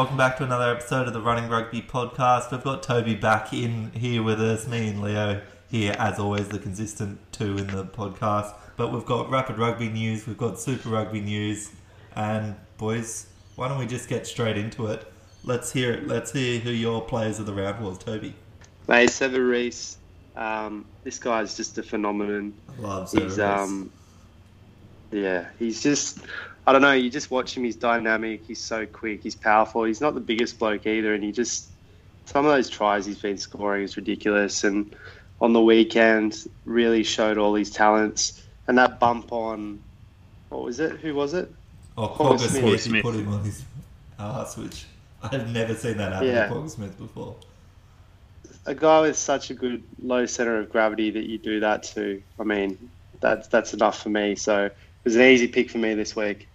Welcome back to another episode of the Running Rugby podcast. We've got Toby back in here with us, me and Leo here, as always, the consistent two in the podcast. But we've got Rapid Rugby news, we've got Super Rugby news, and boys, why don't we just get straight into it? Let's hear it. Let's hear who your players of the round was, Toby. Mate, Sevu Reece, um, this guy's just a phenomenon. I love He's um, yeah, he's just I don't know. You just watch him. He's dynamic. He's so quick. He's powerful. He's not the biggest bloke either, and he just some of those tries he's been scoring is ridiculous. And on the weekend, really showed all his talents. And that bump on what was it? Who was it? Oh, Paul Kwagga Smith. Smith, he Smith. put him on his ass, which I've never seen that happen Yeah. to Kwagga Smith before. A guy with such a good low center of gravity that you do that to. I mean, that's that's enough for me. So it was an easy pick for me this week.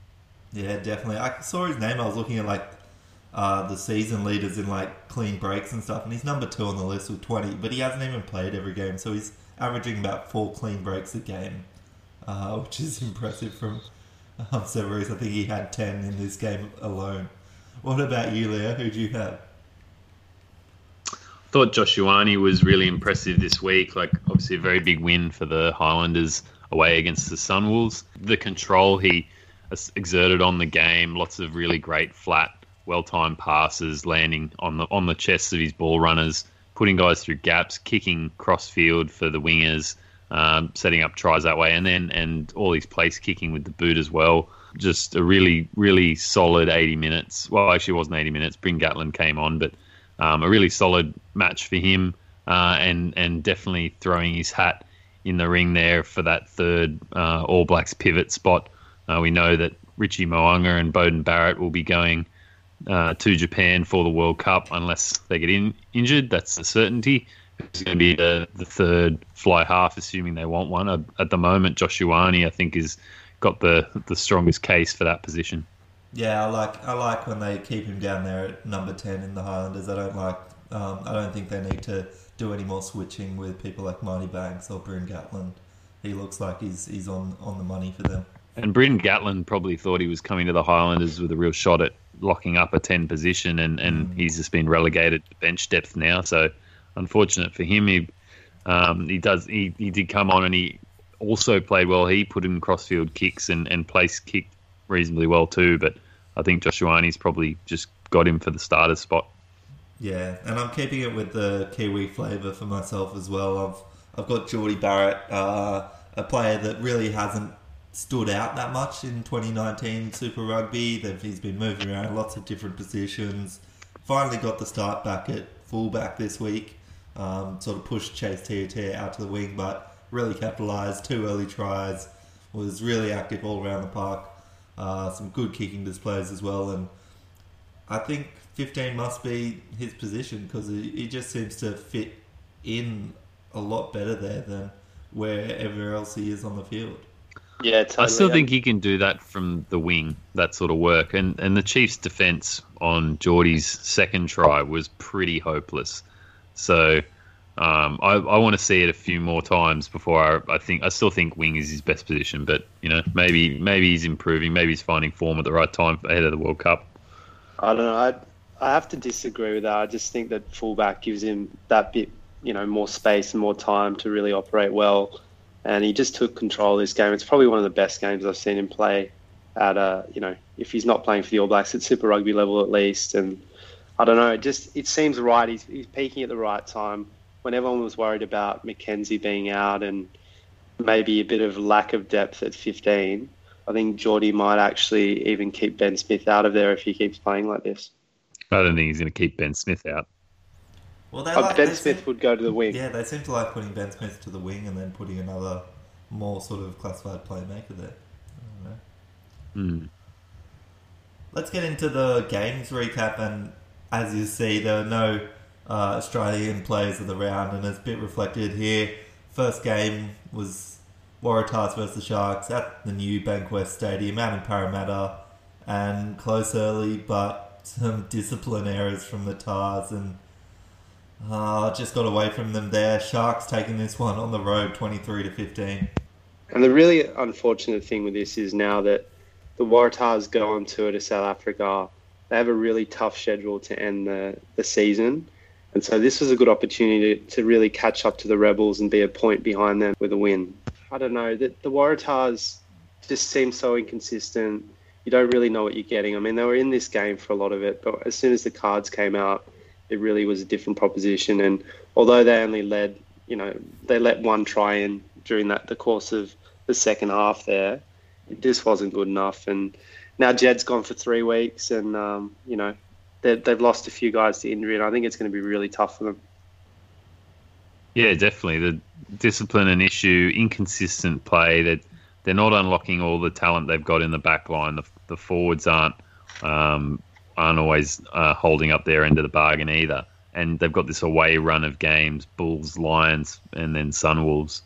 Yeah, definitely. I saw his name. I was looking at like uh, the season leaders in like clean breaks and stuff, and he's number two on the list with twenty. But he hasn't even played every game, so he's averaging about four clean breaks a game, uh, which is impressive from um, Sevu Reece. I think he had ten in this game alone. What about you, Leo? Who do you have? I thought Josh Ioane was really impressive this week. Like, obviously, a very big win for the Highlanders away against the Sunwolves. The control he exerted on the game, lots of really great flat, well-timed passes, landing on the on the chests of his ball runners, putting guys through gaps, kicking cross field for the wingers, um, setting up tries that way, and then and all his place kicking with the boot as well. Just a really, really solid 80 minutes. Well, actually, it wasn't 80 minutes. Bryn Gatland came on, but um, a really solid match for him, uh, and and definitely throwing his hat in the ring there for that third uh, All Blacks pivot spot. Uh, we know that Richie Mo'unga and Beauden Barrett will be going uh, to Japan for the World Cup unless they get in, injured. That's a certainty. It's going to be the, the third fly half, assuming they want one. Uh, at the moment, Josh Ioane, I think, is got the the strongest case for that position. Yeah, I like I like when they keep him down there at number ten in the Highlanders. I don't like. Um, I don't think they need to do any more switching with people like Marty Banks or Bryn Gatland. He looks like he's he's on, on the money for them. And Bryn Gatland probably thought he was coming to the Highlanders with a real shot at locking up a 10 position, and, and he's just been relegated to bench depth now. So, unfortunate for him. He um, he does he, he did come on and he also played well. He put in crossfield kicks and, and placed kick reasonably well too. But I think Josh Ioane's probably just got him for the starter spot. Yeah, and I'm keeping it with the Kiwi flavour for myself as well. I've I've got Jordie Barrett, uh, a player that really hasn't stood out that much in 2019 Super Rugby. That he's been moving around lots of different positions. Finally got the start back at fullback this week. Um, sort of pushed Chase Tiatia out to the wing, but really capitalised. Two early tries. Was really active all around the park. Uh, some good kicking displays as well, and I think 15 must be his position because he just seems to fit in a lot better there than wherever else he is on the field. Yeah, totally. I still think he can do that from the wing, that sort of work. And and the Chiefs' defence on Jordie's second try was pretty hopeless. So um, I, I want to see it a few more times before I, I think I still think wing is his best position. But you know maybe maybe he's improving, maybe he's finding form at the right time ahead of the World Cup. I don't know. I I have to disagree with that. I just think that fullback gives him that bit, you know, more space and more time to really operate well. And he just took control of this game. It's probably one of the best games I've seen him play at a, you know, if he's not playing for the All Blacks at Super Rugby level at least. And I don't know. It just it seems right. He's he's peaking at the right time. When everyone was worried about McKenzie being out and maybe a bit of lack of depth at 15, I think Jordie might actually even keep Ben Smith out of there if he keeps playing like this. I don't think he's going to keep Ben Smith out. Well, they Uh, like, ben they Smith seem- would go to the wing. yeah, they seem to like putting Ben Smith to the wing and then putting another more sort of classified playmaker there. Mm. Let's get into the games recap, and as you see, there are no uh, Australian players of the round, and it's a bit reflected here. First game was Waratahs versus the Sharks at the new Bankwest Stadium out in Parramatta, and close early, but some discipline errors from the Tars, and uh, just got away from them there. Sharks taking this one on the road, twenty-three to fifteen. And the really unfortunate thing with this is now that the Waratahs go on tour to South Africa. They have a really tough schedule to end the, the season. And so this was a good opportunity to, to really catch up to the Rebels and be a point behind them with a win. I don't know, the, the Waratahs just seem so inconsistent. You don't really know what you're getting. I mean, they were in this game for a lot of it, but as soon as the cards came out, it really was a different proposition. And although they only led, you know, they let one try in during that the course of the second half there, it just wasn't good enough. And now Jed's gone for three weeks, and um, you know they've lost a few guys to injury, and I think it's going to be really tough for them. Yeah, definitely. The discipline an issue, inconsistent play. That they're not unlocking all the talent they've got in the back line. The, the forwards aren't um, aren't always uh, holding up their end of the bargain either. And they've got this away run of games: Bulls, Lions, and then Sunwolves.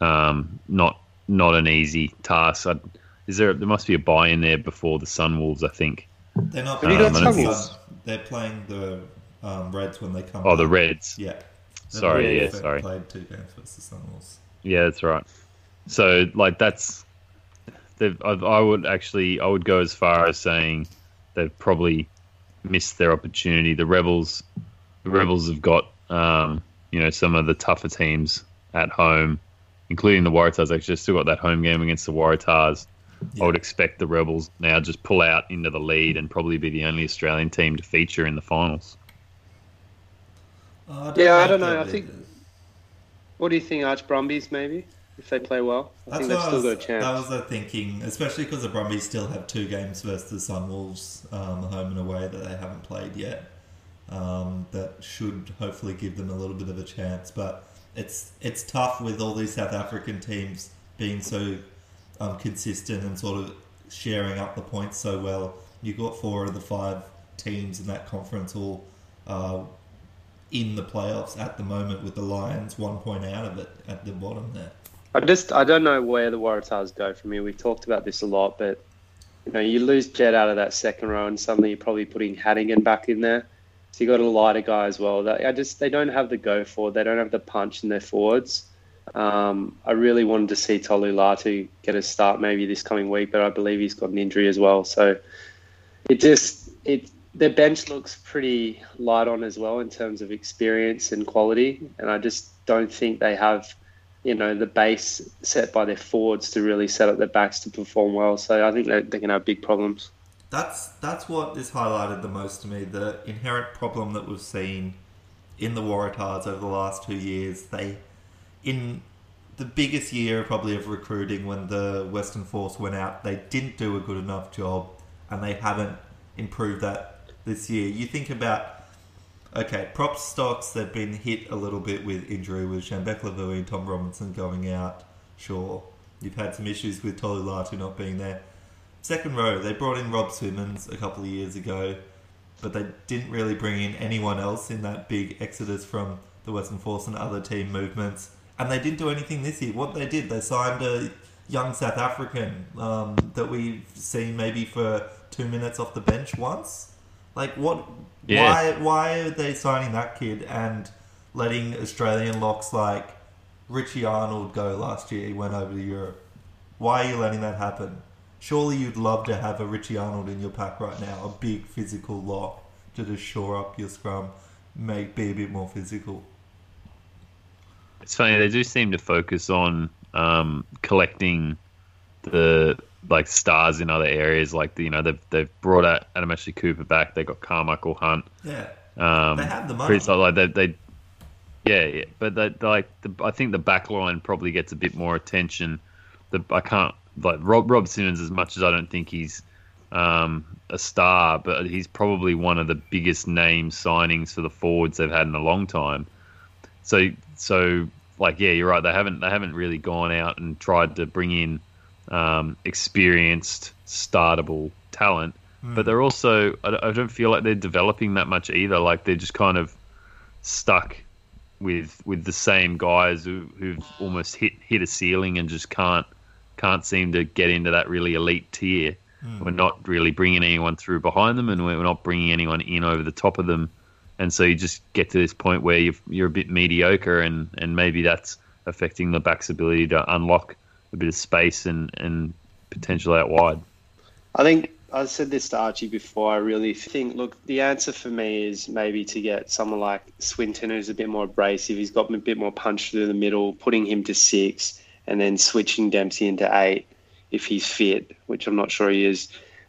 Um, not not an easy task. I, is there? There must be a bye in there before the Sunwolves, I think. They're not. You got Sunwolves? They're playing the um, Reds when they come. Oh, the Reds. Yeah. Sorry, yeah, sorry. Played two games versus Sunwolves. Yeah, that's right. So, like, that's. I would actually, I would go as far as saying they've probably missed their opportunity. The Rebels, the Rebels have got, um, you know, some of the tougher teams at home including the Waratahs. Actually, they've still got that home game against the Waratahs. Yeah. I would expect the Rebels now just pull out into the lead and probably be the only Australian team to feature in the finals. Uh, I yeah, I don't know. I think. What do you think, Arch Brumbies? Maybe if they play well, I That's think they've still was, got a chance. That was the thinking, especially because the Brumbies still have two games versus the Sunwolves, um, home and away, that they haven't played yet. Um, that should hopefully give them a little bit of a chance, but it's it's tough with all these South African teams being so um, consistent and sort of sharing up the points so well. You've got four of the five teams in that conference all uh, in the playoffs at the moment, with the Lions one point out of it at the bottom there. I just I don't know where the Waratahs go from here. We've talked about this a lot, but you know you lose Jed out of that second row, and suddenly you're probably putting Hanigan back in there. So you got a lighter guy as well. That I just they don't have the go for. They don't have the punch in their forwards. Um, I really wanted to see Tolu Latu get a start maybe this coming week, but I believe he's got an injury as well. So it just it their bench looks pretty light on as well in terms of experience and quality, and I just don't think they have you know the base set by their forwards to really set up their backs to perform well. So I think they're, they're going to have big problems that's that's what is highlighted the most to me. The inherent problem that we've seen in the Waratahs over the last two years. They, in the biggest year probably of recruiting when the Western Force went out, they didn't do a good enough job, and they haven't improved that this year. You think about. Okay, prop stocks, they've been hit a little bit with injury with Shambeckler Vui and Tom Robinson going out. Sure. You've had some issues with Tolu Latu not being there Second row, they brought in Rob Simmons a couple of years ago, but they didn't really bring in anyone else in that big exodus from the Western Force and other team movements. And they didn't do anything this year. What they did, they signed a young South African um, that we've seen maybe for two minutes off the bench once. Like what? Yeah. Why? Why are they signing that kid and letting Australian locks like Richie Arnold go last year? He went over to Europe. Why are you letting that happen? Surely you'd love to have a Richie Arnold in your pack right now, a big physical lock to just shore up your scrum, make be a bit more physical. It's funny they do seem to focus on um, collecting the like stars in other areas. Like the, you know they've they've brought out Adam Ashley Cooper back. They got Karmichael Hunt. Yeah, um, they have the money. Like they, they yeah, yeah, but they, like the, I think the back line probably gets a bit more attention. The I can't like Rob Rob Simmons, as much as I don't think he's um, a star, but he's probably one of the biggest name signings for the forwards they've had in a long time. So so like yeah, you're right. They haven't they haven't really gone out and tried to bring in um, experienced, startable talent. But they're also, I I don't feel like they're developing that much either. Like they're just kind of stuck with with the same guys who, who've almost hit hit a ceiling and just can't can't seem to get into that really elite tier. We're not really bringing anyone through behind them, and we're not bringing anyone in over the top of them. And so you just get to this point where you're, you're a bit mediocre, and, and maybe that's affecting the back's ability to unlock a bit of space and, and potential out wide. I think I said this to Archie before. I really think, look, the answer for me is maybe to get someone like Swinton, who's a bit more abrasive. He's got a bit more punch through the middle, putting him to six, and then switching Dempsey into eight if he's fit, which I'm not sure he is.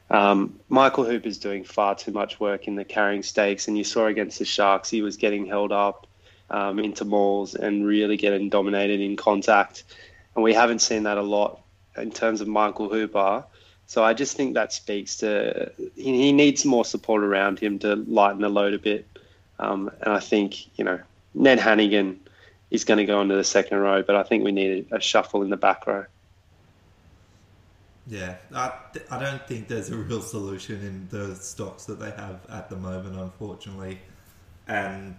Um, Michael Hooper's doing far too much work in the carrying stakes, and you saw against the Sharks, he was getting held up um, into mauls and really getting dominated in contact. And we haven't seen that a lot in terms of Michael Hooper. So I just think that speaks to he, he needs more support around him to lighten the load a bit. Um, and I think you know Ned Hanigan is going to go into the second row, but I think we need a, shuffle in the back row. Yeah, I, I don't think there's a real solution in the stocks that they have at the moment, unfortunately. And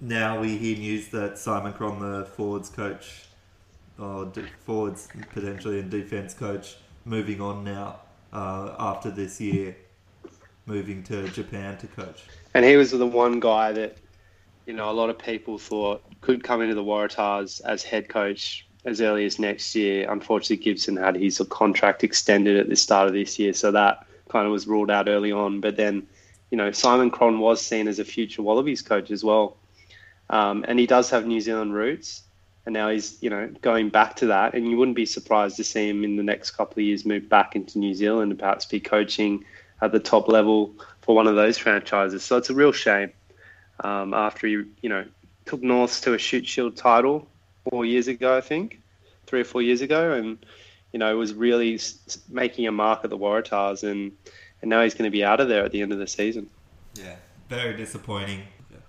now we hear news that Simon Cron, the forwards coach, or de- forwards potentially and defense coach, moving on now uh, after this year, moving to Japan to coach. And he was the one guy that, you know, a lot of people thought could come into the Waratahs as head coach as early as next year. Unfortunately, Gibson had his contract extended at the start of this year, so that kind of was ruled out early on. But then, you know, Simon Cron was seen as a future Wallabies coach as well. Um, and he does have New Zealand roots. And now he's, you know, going back to that. And you wouldn't be surprised to see him in the next couple of years move back into New Zealand and perhaps be coaching at the top level for one of those franchises. So it's a real shame. Um, after he, you know, took Norths to a Shute Shield title four years ago, I think, three or four years ago, and you know was really making a mark at the Waratahs, and and now he's going to be out of there at the end of the season. Yeah, very disappointing.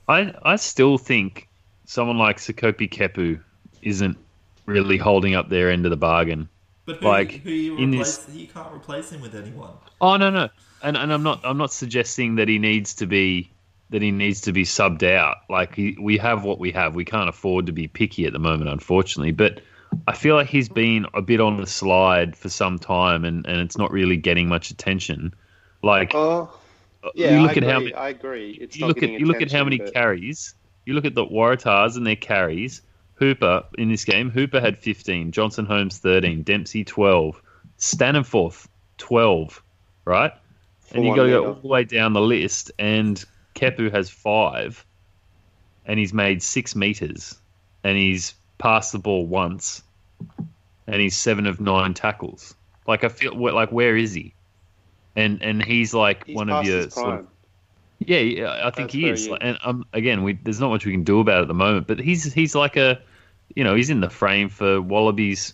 I I still think someone like Sekope Kepu isn't really holding up their end of the bargain. But who, Like, who you in replace? this- You can't replace him with anyone. Oh no no, and and I'm not I'm not suggesting that he needs to be that he needs to be subbed out. Like he, we have what we have. We can't afford to be picky at the moment, unfortunately. But I feel like he's been a bit on the slide for some time, and, and it's not really getting much attention. Like Oh, yeah, you look I at agree. how many, I agree. It's you not look at you look at how many but- carries. You look at the Waratahs and their carries. Hooper in this game. Hooper had 15. Johnson Holmes 13. Dempsey 12. Staniforth 12. Right, and you got to go all the way down the list. And Kepu has five, and he's made six meters, and he's passed the ball once, and he's seven of nine tackles. Like I feel like where is he? And and he's like He's one of your sort of. Yeah, yeah, I think That's he where is. he is. And um, again, we, there's not much we can do about it at the moment. But he's he's like a, you know, he's in the frame for Wallabies.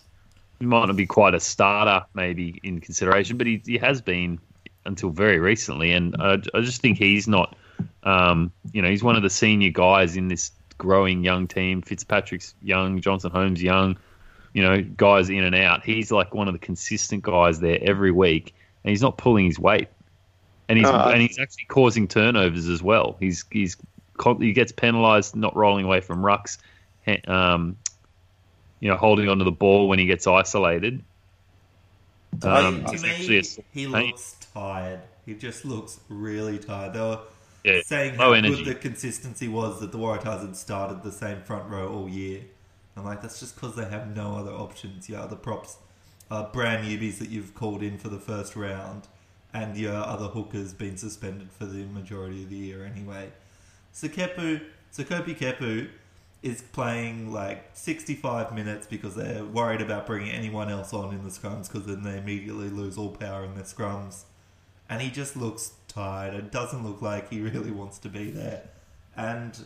He might not be quite a starter, maybe in consideration, but he he has been until very recently. And I, I just think he's not, um, you know, he's one of the senior guys in this growing young team. Fitzpatrick's young, Johnson Holmes young, you know, guys in and out. He's like one of the consistent guys there every week, and he's not pulling his weight and he's No, I- and he's actually causing turnovers as well. He's he's he gets penalised not rolling away from rucks, um, you know, holding onto the ball when he gets isolated. Um, to me, a he pain. looks tired. He just looks really tired. They were Yeah, saying low how energy. good the consistency was that the Waratahs had started the same front row all year. I'm like, that's just because they have no other options. Your other props are brand newbies that you've called in for the first round, and your other hooker's been suspended for the majority of the year anyway. So Kepu, Sekope Kepu is playing like 65 minutes because they're worried about bringing anyone else on in the scrums because then they immediately lose all power in their scrums. And he just looks tired. It doesn't look like he really wants to be there. And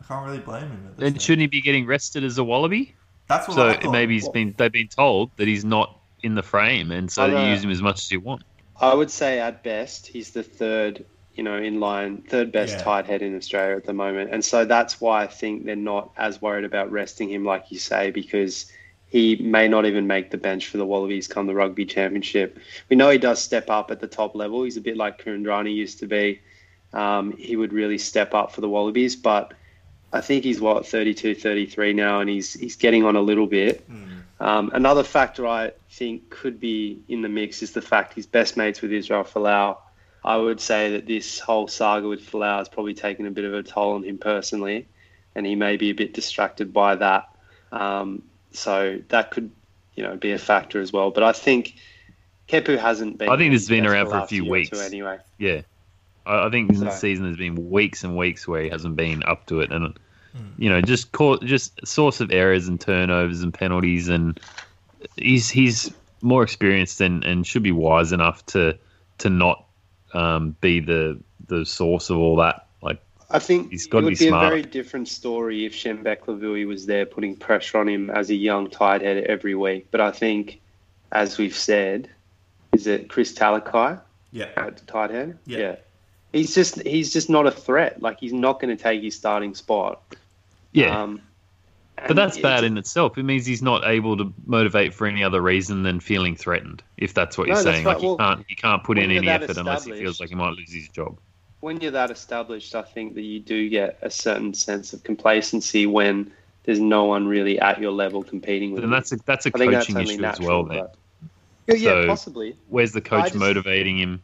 I can't really blame him. At this Then shouldn't he be getting rested as a wallaby? That's what I So maybe he's been they've been told that he's not in the frame, and so you they use him as much as you want. I would say at best he's the third, you know, in line, third best Yeah. tight head in Australia at the moment, and so that's why I think they're not as worried about resting him, like you say, because he may not even make the bench for the Wallabies come the Rugby Championship. We know he does step up at the top level. He's a bit like Kuridrani used to be. Um, he would really step up for the Wallabies, but I think he's what 32, 33 now, and he's he's getting on a little bit. Mm. Um, another factor I think could be in the mix is the fact he's best mates with Israel Folau. I would say that this whole saga with Folau has probably taken a bit of a toll on him personally, and he may be a bit distracted by that. Um, so that could, you know, be a factor as well. But I think Kepu hasn't been. I think this has been around for a few weeks. anyway. Yeah, I, I think So- this season has been weeks and weeks where he hasn't been up to it, and you know, just cau- just source of errors and turnovers and penalties, and he's he's more experienced and, and should be wise enough to to not um, be the the source of all that. Like, I think He's it gotta would be be, smart. a very different story if Shambeckler Vui was there putting pressure on him as a young tight head every week. But I think, as we've said, is it Chris Talakai Yeah. at the tight head? Yeah. He's just he's just not a threat. Like he's not going to take his starting spot. yeah, Um, but that's bad in itself. It means he's not able to motivate for any other reason than feeling threatened. If that's what No, you're that's saying, right. like he can't he can't put in any effort unless he feels like he might lose his job. when you're that established, I think that you do get a certain sense of complacency when there's no one really at your level competing with then that's a that's a I that's coaching only issue as well. Then yeah, yeah, possibly. where's the coach just- motivating him?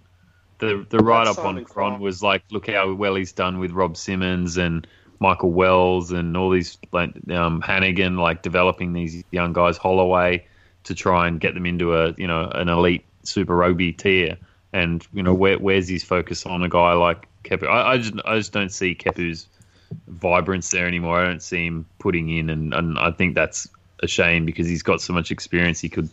The the write up on Cron was like, look how well he's done with Rob Simmons and Michael Wells and all these like um, Hanigan, like developing these young guys, Holloway, to try and get them into a you know an elite Super Rugby tier. And you know where where's his focus on a guy like Kepu? I, I just I just don't see Kepu's vibrance there anymore. I don't see him putting in, and, and I think that's a shame because he's got so much experience he could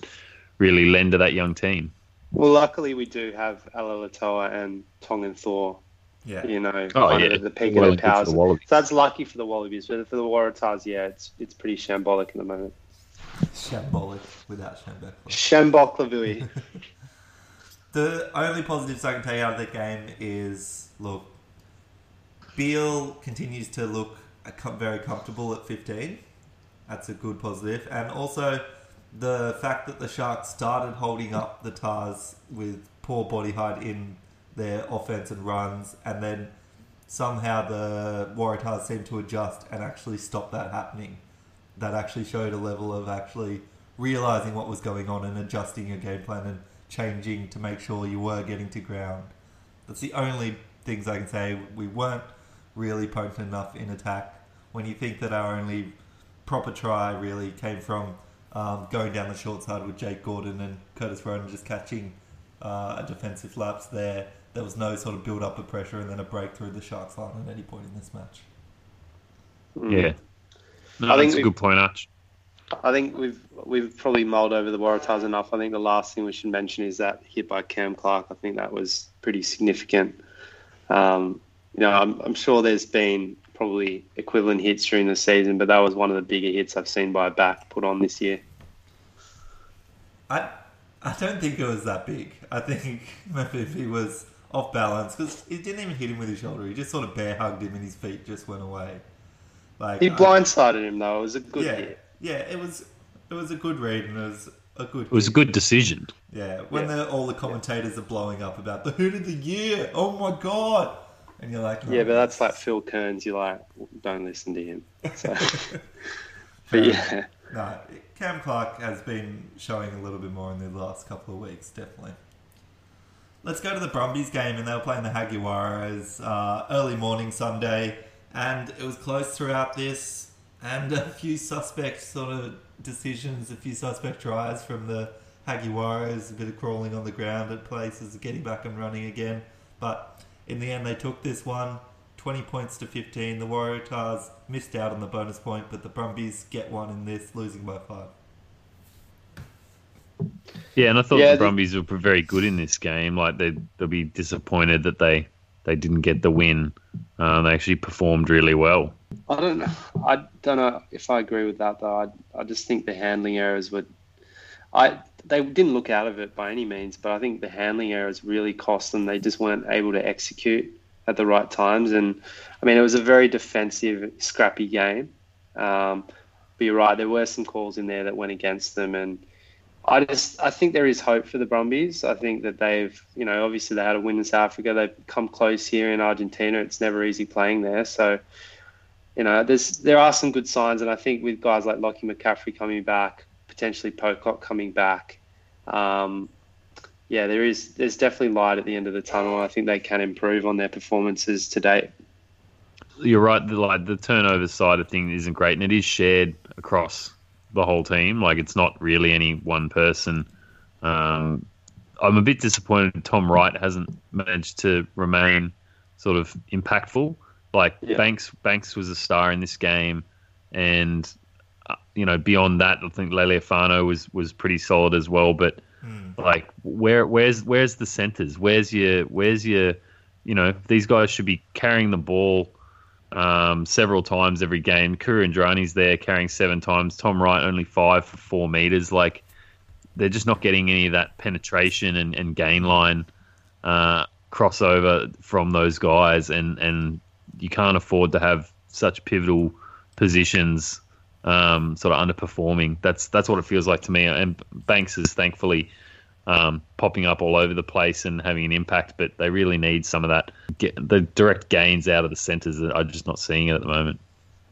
really lend to that young team. Well, luckily we do have Alalatoa and Tongan Thor. Yeah. You know, Oh, yeah. the peak Well of and their powers. the So Wallabies. that's lucky for the Wallabies, but for the Waratahs, yeah, it's it's pretty shambolic at the moment. Shambolic without Shambek. Shambeckler Vui. The only positives I can take out of the game is look, Beale continues to look uh, very comfortable at 15. That's a good positive. And also the fact that the Sharks started holding up the Tars with poor body height in their offense and runs, and then somehow the Waratahs seemed to adjust and actually stop that happening. That actually showed a level of actually realizing what was going on and adjusting your game plan and changing to make sure you were getting to ground. That's the only things I can say. We weren't really potent enough in attack. When you think that our only proper try really came from um, going down the short side with Jake Gordon and Curtis Rona just catching uh, a defensive lapse there. There was no sort of build up of pressure and then a break through the Sharks line at any point in this match. Yeah. No, I think that's a good point, Arch. I think we've we've probably mulled over the Waratahs enough. I think the last thing we should mention is that hit by Cam Clark. I think that was pretty significant. Um, you know, I'm, I'm sure there's been probably equivalent hits during the season, but that was one of the bigger hits I've seen by a back put on this year. I I don't think it was that big. I think maybe if he was off balance because he didn't even hit him with his shoulder. He just sort of bear hugged him and his feet just went away. Like He I- blindsided him though. It was a good yeah, hit. yeah. It was it was a good read and it was a good. It was a good decision. Yeah, when Yeah. The, all the commentators are blowing up about the hoot of the year. Oh my god! And you're like, no. Yeah, but that's like Phil Kearns. You're like, don't listen to him. So, but yeah, No, Cam Clark has been showing a little bit more in the last couple of weeks, definitely. Let's go to the Brumbies game, and they were playing the Jaguares uh, early morning Sunday, and it was close throughout this, and a few suspect sort of decisions, a few suspect tries from the Jaguares, a bit of crawling on the ground at places, getting back and running again, but in the end they took this one. 20 points to 15. The Waratahs missed out on the bonus point, but the Brumbies get one in this, losing by five. Yeah, and I thought Yeah, the the- Brumbies were very good in this game. Like they they'll be disappointed that they they didn't get the win. Uh, they actually performed really well. I don't know. I don't know if I agree with that though. I I just think the handling errors were. I they didn't look out of it by any means, but I think the handling errors really cost them. They just weren't able to execute at the right times, and I mean it was a very defensive, scrappy game. Um, But you're right, there were some calls in there that went against them, and I just I think there is hope for the Brumbies. I think that they've you know obviously they had a win in South Africa. They've come close here in Argentina. It's never easy playing there, so you know there's there are some good signs, and I think with guys like Lockie McCaffrey coming back, potentially Pocock coming back. Um, yeah, there is there's definitely light at the end of the tunnel. I think they can improve on their performances to date. You're right. The, like the turnover side of things isn't great, and it is shared across the whole team. Like it's not really any one person. Um, I'm a bit disappointed Tom Wright hasn't managed to remain sort of impactful. Like yeah. Banks, Banks was a star in this game, and you know beyond that, I think Lealiifano was was pretty solid as well. But Mm. Like where where's where's the centers? Where's your where's your you know these guys should be carrying the ball um, several times every game. Kuridrani's there carrying seven times. Tom Wright only five for four meters. Like they're just not getting any of that penetration and, and gain line uh, crossover from those guys, and and you can't afford to have such pivotal positions um, sort of underperforming. That's that's what it feels like to me. And Banks is thankfully um, popping up all over the place and having an impact, but they really need some of that get, the direct gains out of the centres that I'm just not seeing it at the moment.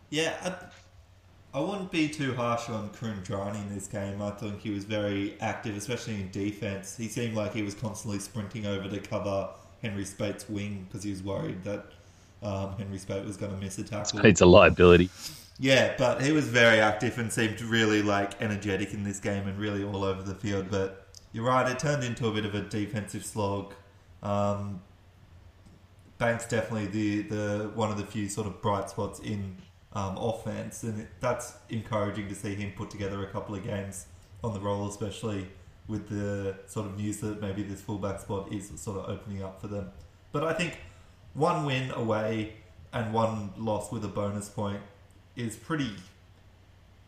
Yeah, I, I wouldn't be too harsh on Kuridrani in this game. I think he was very active, especially in defence. He seemed like he was constantly sprinting over to cover Henry Speight's wing because he was worried that um, Henry Speight was going to miss a tackle. It's a liability. Yeah, but he was very active and seemed really like energetic in this game and really all over the field. But you're right, it turned into a bit of a defensive slog. Um, Banks definitely the, the one of the few sort of bright spots in um, offense, and it, that's encouraging to see him put together a couple of games on the roll, especially with the sort of news that maybe this fullback spot is sort of opening up for them. But I think one win away and one loss with a bonus point is pretty.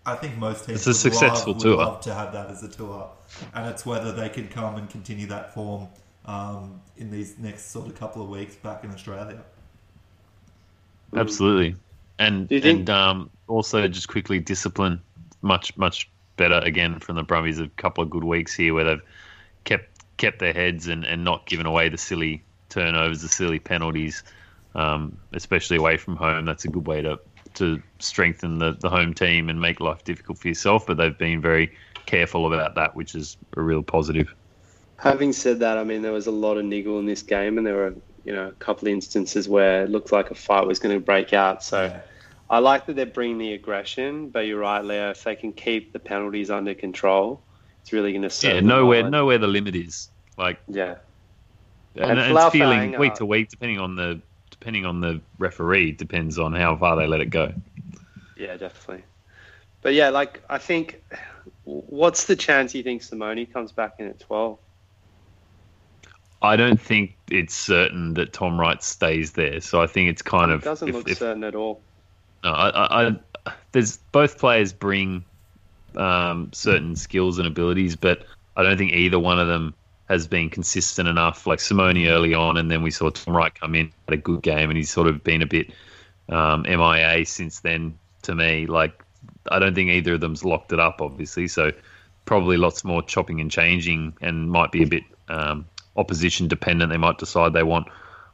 I think most teams it's a successful love, tour. Would love to have that as a tour, and it's whether they can come and continue that form um, in these next sort of couple of weeks back in Australia. Absolutely, and and um, also just quickly discipline much much better again from the Brumbies. A couple of good weeks here where they've kept kept their heads and, and not given away the silly turnovers, the silly penalties, um, especially away from home. That's a good way to to strengthen the, the home team and make life difficult for yourself, but they've been very careful about that, which is a real positive. Having said that, I mean, there was a lot of niggle in this game, and there were, you know, a couple of instances where it looked like a fight was going to break out. So yeah. I like that they're bringing the aggression, but you're right, Leo. If they can keep the penalties under control, it's really going to. Yeah, nowhere, nowhere the limit is. Like, yeah, and, and it's feeling week to week, depending on the depending on the referee, depends on how far they let it go. Yeah, definitely. But yeah, like I think, what's the chance you think Simone comes back in at twelve? I don't think it's certain that Tom Wright stays there. So I think it's kind it of doesn't if, look if, certain at all. No, I, I, I, there's both players bring um, certain skills and abilities, but I don't think either one of them has been consistent enough. Like Simone early on, and then we saw Tom Wright come in, had a good game, and he's sort of been a bit um, MIA since then. To me, like I don't think either of them's locked it up, obviously. So probably lots more chopping and changing, and might be a bit um, opposition dependent. They might decide they want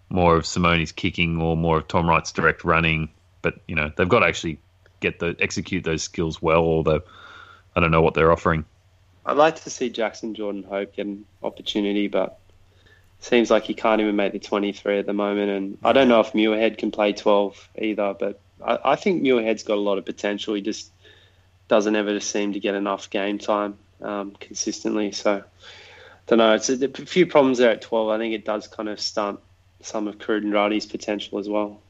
more of Simone's kicking or more of Tom Wright's direct running. But you know they've got to actually get the execute those skills well. Although I don't know what they're offering. I'd like to see Jackson Jordan Hope get an opportunity, but seems like he can't even make the 23 at the moment. And I don't know if Muirhead can play 12 either, but I, I think Muirhead's got a lot of potential. He just doesn't ever seem to get enough game time um, consistently. So, I don't know. It's a, a, few problems there at 12. I think it does kind of stunt some of Kuridrani's potential as well.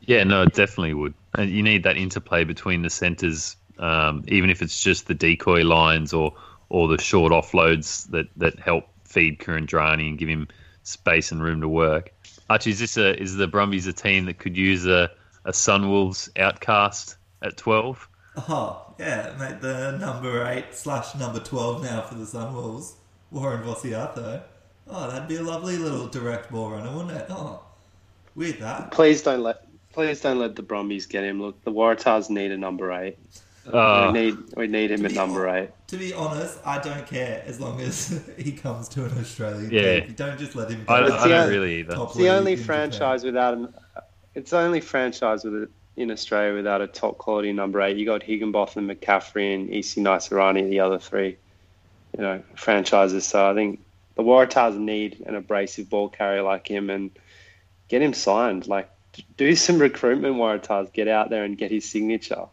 Yeah, no, it definitely would. And you need that interplay between the centres, um, even if it's just the decoy lines or – or the short offloads that, that help feed Kuridrani and give him space and room to work. Archie, is this a is the Brumbies a team that could use a, a Sunwolves outcast at twelve? Oh yeah, mate, the number eight slash number twelve now for the Sunwolves, Warren Vosayaco. Oh, that'd be a lovely little direct ball runner, wouldn't it? Oh, weird that. Please don't let please don't let the Brumbies get him. Look, the Waratahs need a number eight. Uh, we need we need him at number eight. To be honest, I don't care as long as he comes to an Australian Yeah. team. Don't just let him. I, go I to the don't only- really either. It's the only in Japan. franchise without an. It's the only franchise with a, in Australia without a top quality number eight. You got Higginbotham, McCaffrey, and Isi Naisarani, the other three, you know, franchises. So I think the Waratahs need an abrasive ball carrier like him and get him signed. Like, do some recruitment, Waratahs. Get out there and get his signature.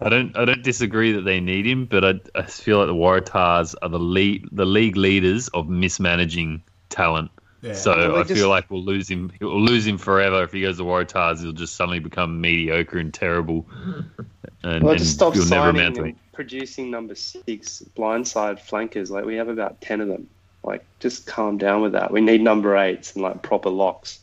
I don't. I don't disagree that they need him, but I, I feel like the Waratahs are the lead, the league leaders of mismanaging talent. Yeah. So Well, I just- feel like we'll lose him. We'll lose him forever if he goes to Waratahs. He'll just suddenly become mediocre and terrible, and, Well, and just stop you'll never signing amount to and producing number six blindside flankers. Like we have about ten of them. Like, just calm down with that. We need number eights and like proper locks.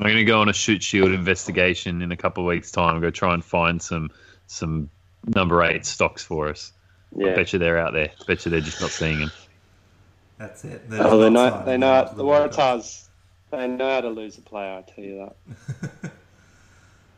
I'm going to go on a Shute Shield investigation in a couple of weeks' time. Go try and find some some number eight stocks for us. Yeah. Bet you they're out there. Bet you they're just not seeing them. That's it. Oh, they know. not They know him the Waratahs. Waratahs. They know how to lose a player. I tell you that.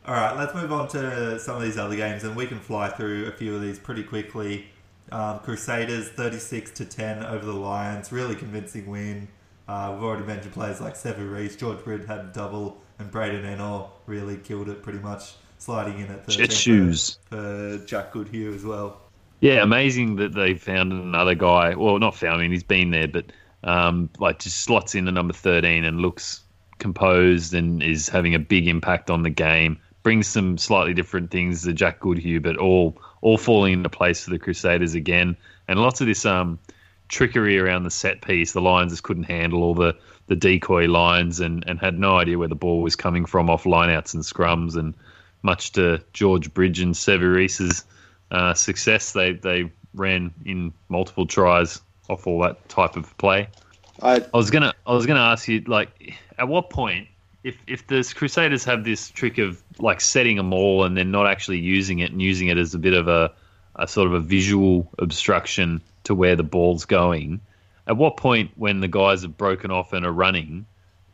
All right, let's move on to some of these other games, and we can fly through a few of these pretty quickly. Um, Crusaders thirty-six to ten over the Lions, really convincing win. Uh, we've already mentioned players like Sevu Reece, George Bridge had a double, and Braydon Ennor really killed it, pretty much sliding in at 13 shoes. for, for Jack Goodhue as well. Yeah, amazing that they found another guy. Well, not found I mean, he's been there, but um, like just slots in the number thirteen and looks composed and is having a big impact on the game. Brings some slightly different things to Jack Goodhue, but all all falling into place for the Crusaders again. And lots of this um, trickery around the set piece. The Lions just couldn't handle all the, the decoy lines and, and had no idea where the ball was coming from off lineouts and scrums. And much to George Bridge and Sevu Reece's uh, success, they they ran in multiple tries off all that type of play. I I was gonna I was gonna ask you like at what point if if the Crusaders have this trick of like setting a maul and then not actually using it and using it as a bit of a, a sort of a visual obstruction to where the ball's going, at what point when the guys have broken off and are running,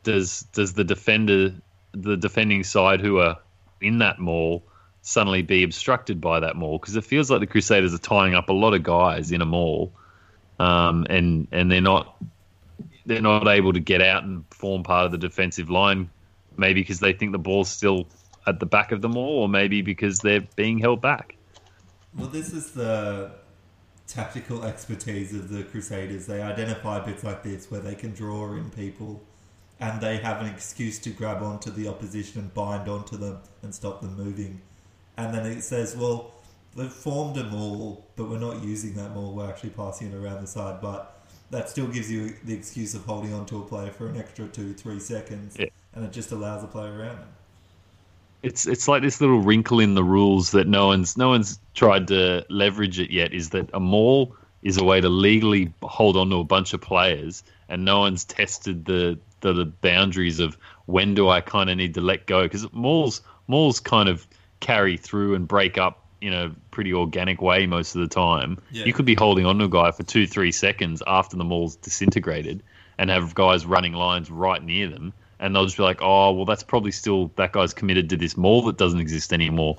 does does the defender the defending side who are in that maul suddenly be obstructed by that maul Because it feels like the Crusaders are tying up a lot of guys in a maul, um, and and they're not they're not able to get out and form part of the defensive line, maybe because they think the ball's still at the back of the maul, or maybe because they're being held back. Well, this is the tactical expertise of the Crusaders. They identify bits like this where they can draw in people and they have an excuse to grab onto the opposition and bind onto them and stop them moving. And then it says, well, we've formed a maul, but we're not using that maul. We're actually passing it around the side. But that still gives you the excuse of holding onto a player for an extra two, three seconds. Yeah. And it just allows the player around them. It's it's like this little wrinkle in the rules that no one's no one's tried to leverage it yet. Is that a maul is a way to legally hold on to a bunch of players, and no one's tested the the, the boundaries of when do I kind of need to let go because mauls mauls kind of carry through and break up in a pretty organic way most of the time. Yeah. You could be holding on to a guy for two three seconds after the maul's disintegrated, and have guys running lines right near them and they'll just be like, "Oh, well, that's probably still that guy's committed to this maul that doesn't exist anymore."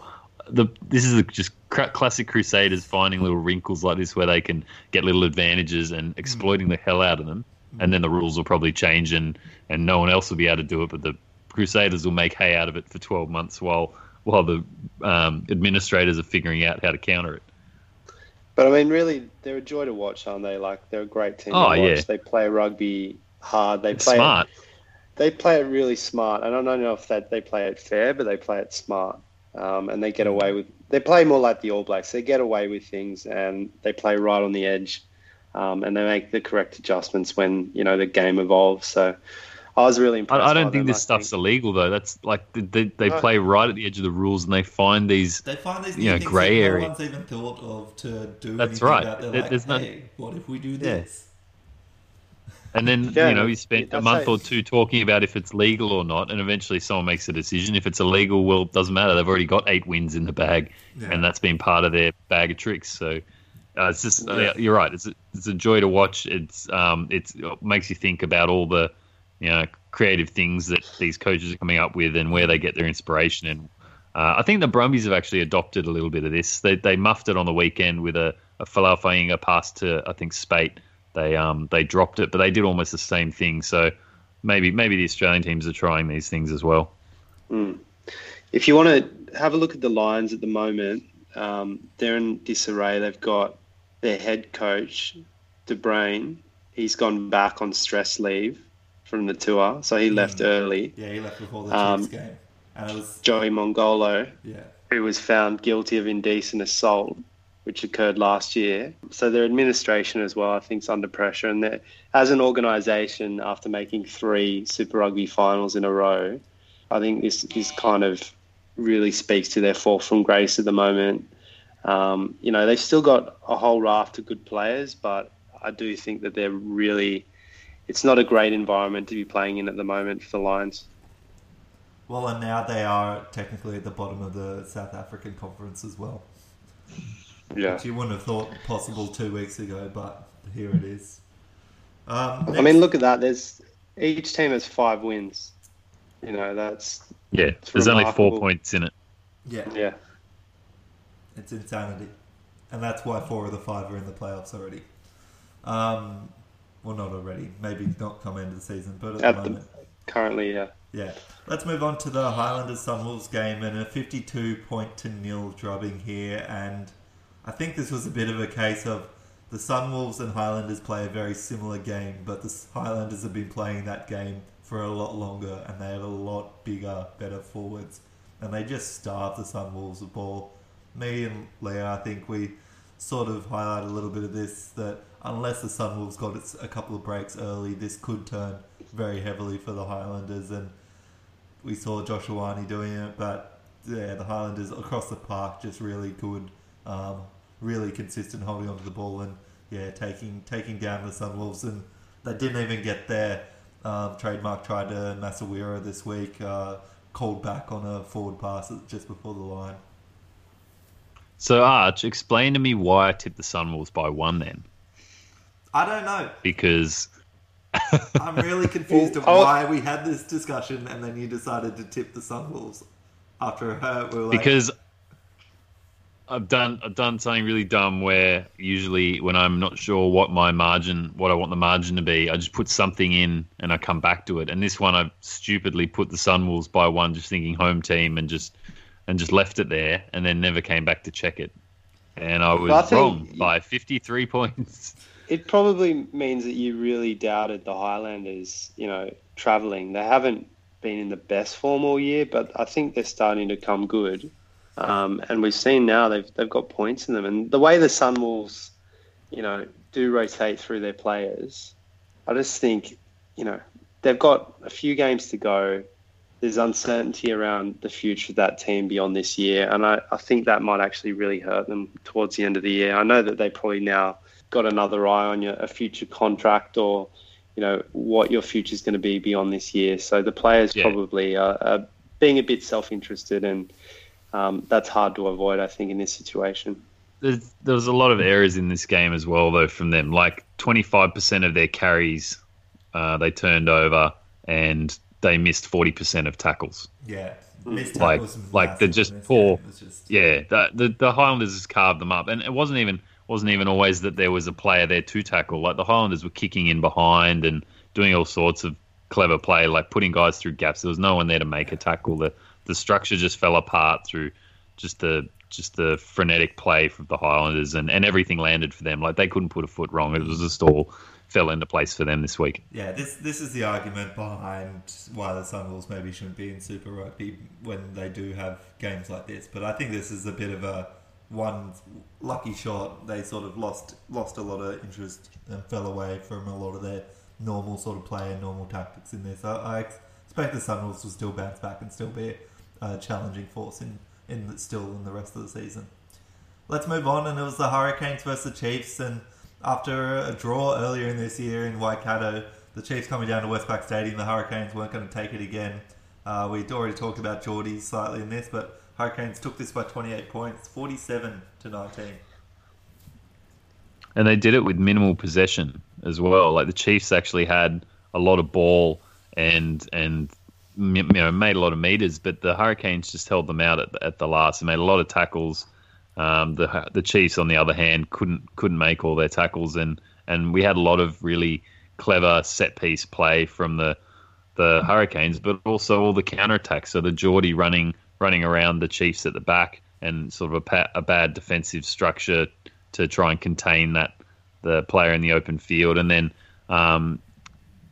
The this is just classic Crusaders finding little wrinkles like this where they can get little advantages and exploiting the hell out of them, and then the rules will probably change and and no one else will be able to do it, but the Crusaders will make hay out of it for twelve months while while the um, administrators are figuring out how to counter it. But I mean, really, they're a joy to watch, aren't they? Like they're a great team Oh, to watch. yeah. They play rugby hard. They It's play smart. They play it really smart. I don't know if that they play it fair, but they play it smart, um, and they get away with. They play more like the All Blacks. They get away with things, and they play right on the edge, um, and they make the correct adjustments when you know the game evolves. So, I was really impressed. I, I don't think them, this stuff's illegal though. That's like they, they, they No. play right at the edge of the rules and they find these They find these you know, grey areas. no one's even thought of to do That's right. about. They're There- like, there's no- what if we do Yeah. this? And then Yeah, you know you spent a month how- or two talking about if it's legal or not, and eventually someone makes a decision. If it's illegal, well, it doesn't matter. They've already got eight wins in the bag, Yeah. and that's been part of their bag of tricks. So uh, it's just Yeah. you're right. It's a, it's a joy to watch. It's um it's, it makes you think about all the you know creative things that these coaches are coming up with and where they get their inspiration and Uh, I think the Brumbies have actually adopted a little bit of this. They they muffed it on the weekend with a, a Falafel pass to I think Speight. They um they dropped it, but they did almost the same thing. So maybe maybe the Australian teams are trying these things as well. Mm. If you want to have a look at the Lions at the moment, um, they're in disarray. They've got their head coach, De Bruin. He's gone back on stress leave from the tour, so he left early. Yeah, he left before the Um, Chiefs game, and it was Joey Mongolo, yeah. who was found guilty of indecent assault, which occurred last year. So their administration as well, I think, is under pressure. And as an organisation, after making three Super Rugby finals in a row, I think this is kind of really speaks to their fall from grace at the moment. Um, you know, they've still got a whole raft of good players, but I do think that they're really. It's not a great environment to be playing in at the moment for the Lions. Well, and now they are technically at the bottom of the South African conference as well, Yeah. which you wouldn't have thought possible two weeks ago, but here it is. Um, I mean, look at that. There's each team has five wins. You know, that's Yeah, there's only four points in it. yeah, yeah. It's insanity. And that's why four of the five are in the playoffs already. Um, well, not already. Maybe not come end of the season, but at, At the the- moment. Currently, yeah. Yeah. Let's move on to the Highlanders Sunwolves game and a 52 point to nil drubbing here. And I think this was a bit of a case of the Sunwolves and Highlanders play a very similar game, but the Highlanders have been playing that game for a lot longer and they have a lot bigger, better forwards. And they just starve the Sunwolves of ball. Me and Leah, I think we sort of highlight a little bit of this that unless the Sunwolves got a couple of breaks early, this could turn very heavily for the Highlanders. And we saw Josh Ioane doing it, but yeah, the Highlanders across the park just really good, um, really consistent holding onto the ball and yeah, taking taking down the Sunwolves. And they didn't even get their um, trademark try to Masirewa this week, uh, called back on a forward pass just before the line. So Arch, explain to me why I tipped the Sunwolves by one then, I don't know. because I'm really confused of Well, oh- why we had this discussion and then you decided to tip the Sunwolves after her. We like, because I've done I've done something really dumb where usually when I'm not sure what my margin what I want the margin to be, I just put something in and I come back to it. And this one I stupidly put the Sunwolves by one, just thinking home team and just and just left it there and then never came back to check it. And I was I wrong by 53 points. It probably means that you really doubted the Highlanders, you know, travelling. They haven't been in the best form all year, but I think they're starting to come good. Um, and we've seen now they've they've got points in them. And the way the Sunwolves, you know, do rotate through their players, I just think, you know, they've got a few games to go. There's uncertainty around the future of that team beyond this year, and I, I think that might actually really hurt them towards the end of the year. I know that they probably now got another eye on your a future contract or you know what your future is going to be beyond this year. So the players Yeah. probably are, are being a bit self-interested, and um, that's hard to avoid. I think in this situation. There's, there was a lot of errors in this game as well, though, from them. Like 25% of their carries uh, they turned over, and they missed 40% of tackles. yeah, hmm. missed Like- tackles like they're just poor. game. It was just- Yeah, the, the the Highlanders just carved them up, and it wasn't even wasn't even always that there was a player there to tackle. Like the Highlanders were kicking in behind and doing all sorts of clever play, like putting guys through gaps. There was no one there to make a tackle. The the structure just fell apart through just the just the frenetic play from the Highlanders, and, and everything landed for them. Like they couldn't put a foot wrong. It was just all fell into place for them this week. Yeah, this this is the argument behind why the Sunwolves maybe shouldn't be in Super Rugby when they do have games like this. But I think this is a bit of a one lucky shot. They sort of lost lost a lot of interest and fell away from a lot of their normal sort of play and normal tactics in this. I, I expect the Sunwolves will still bounce back and still be a challenging force in in the, still in the rest of the season. Let's move on, and it was the Hurricanes versus the Chiefs, and after a draw earlier in this year in Waikato, the Chiefs coming down to Westpac Stadium, the Hurricanes weren't going to take it again. Uh, we'd already talked about Jordie slightly in this, but Hurricanes took this by 28 points, 47 to 19. And they did it with minimal possession as well. Like the Chiefs actually had a lot of ball and and you know made a lot of meters, but the Hurricanes just held them out at the, at the last and made a lot of tackles. Um, the the Chiefs, on the other hand, couldn't couldn't make all their tackles, and and we had a lot of really clever set piece play from the the Hurricanes, but also all the counter attacks. So the Jordie running running around the Chiefs at the back, and sort of a, a bad defensive structure to try and contain that the player in the open field, and then um,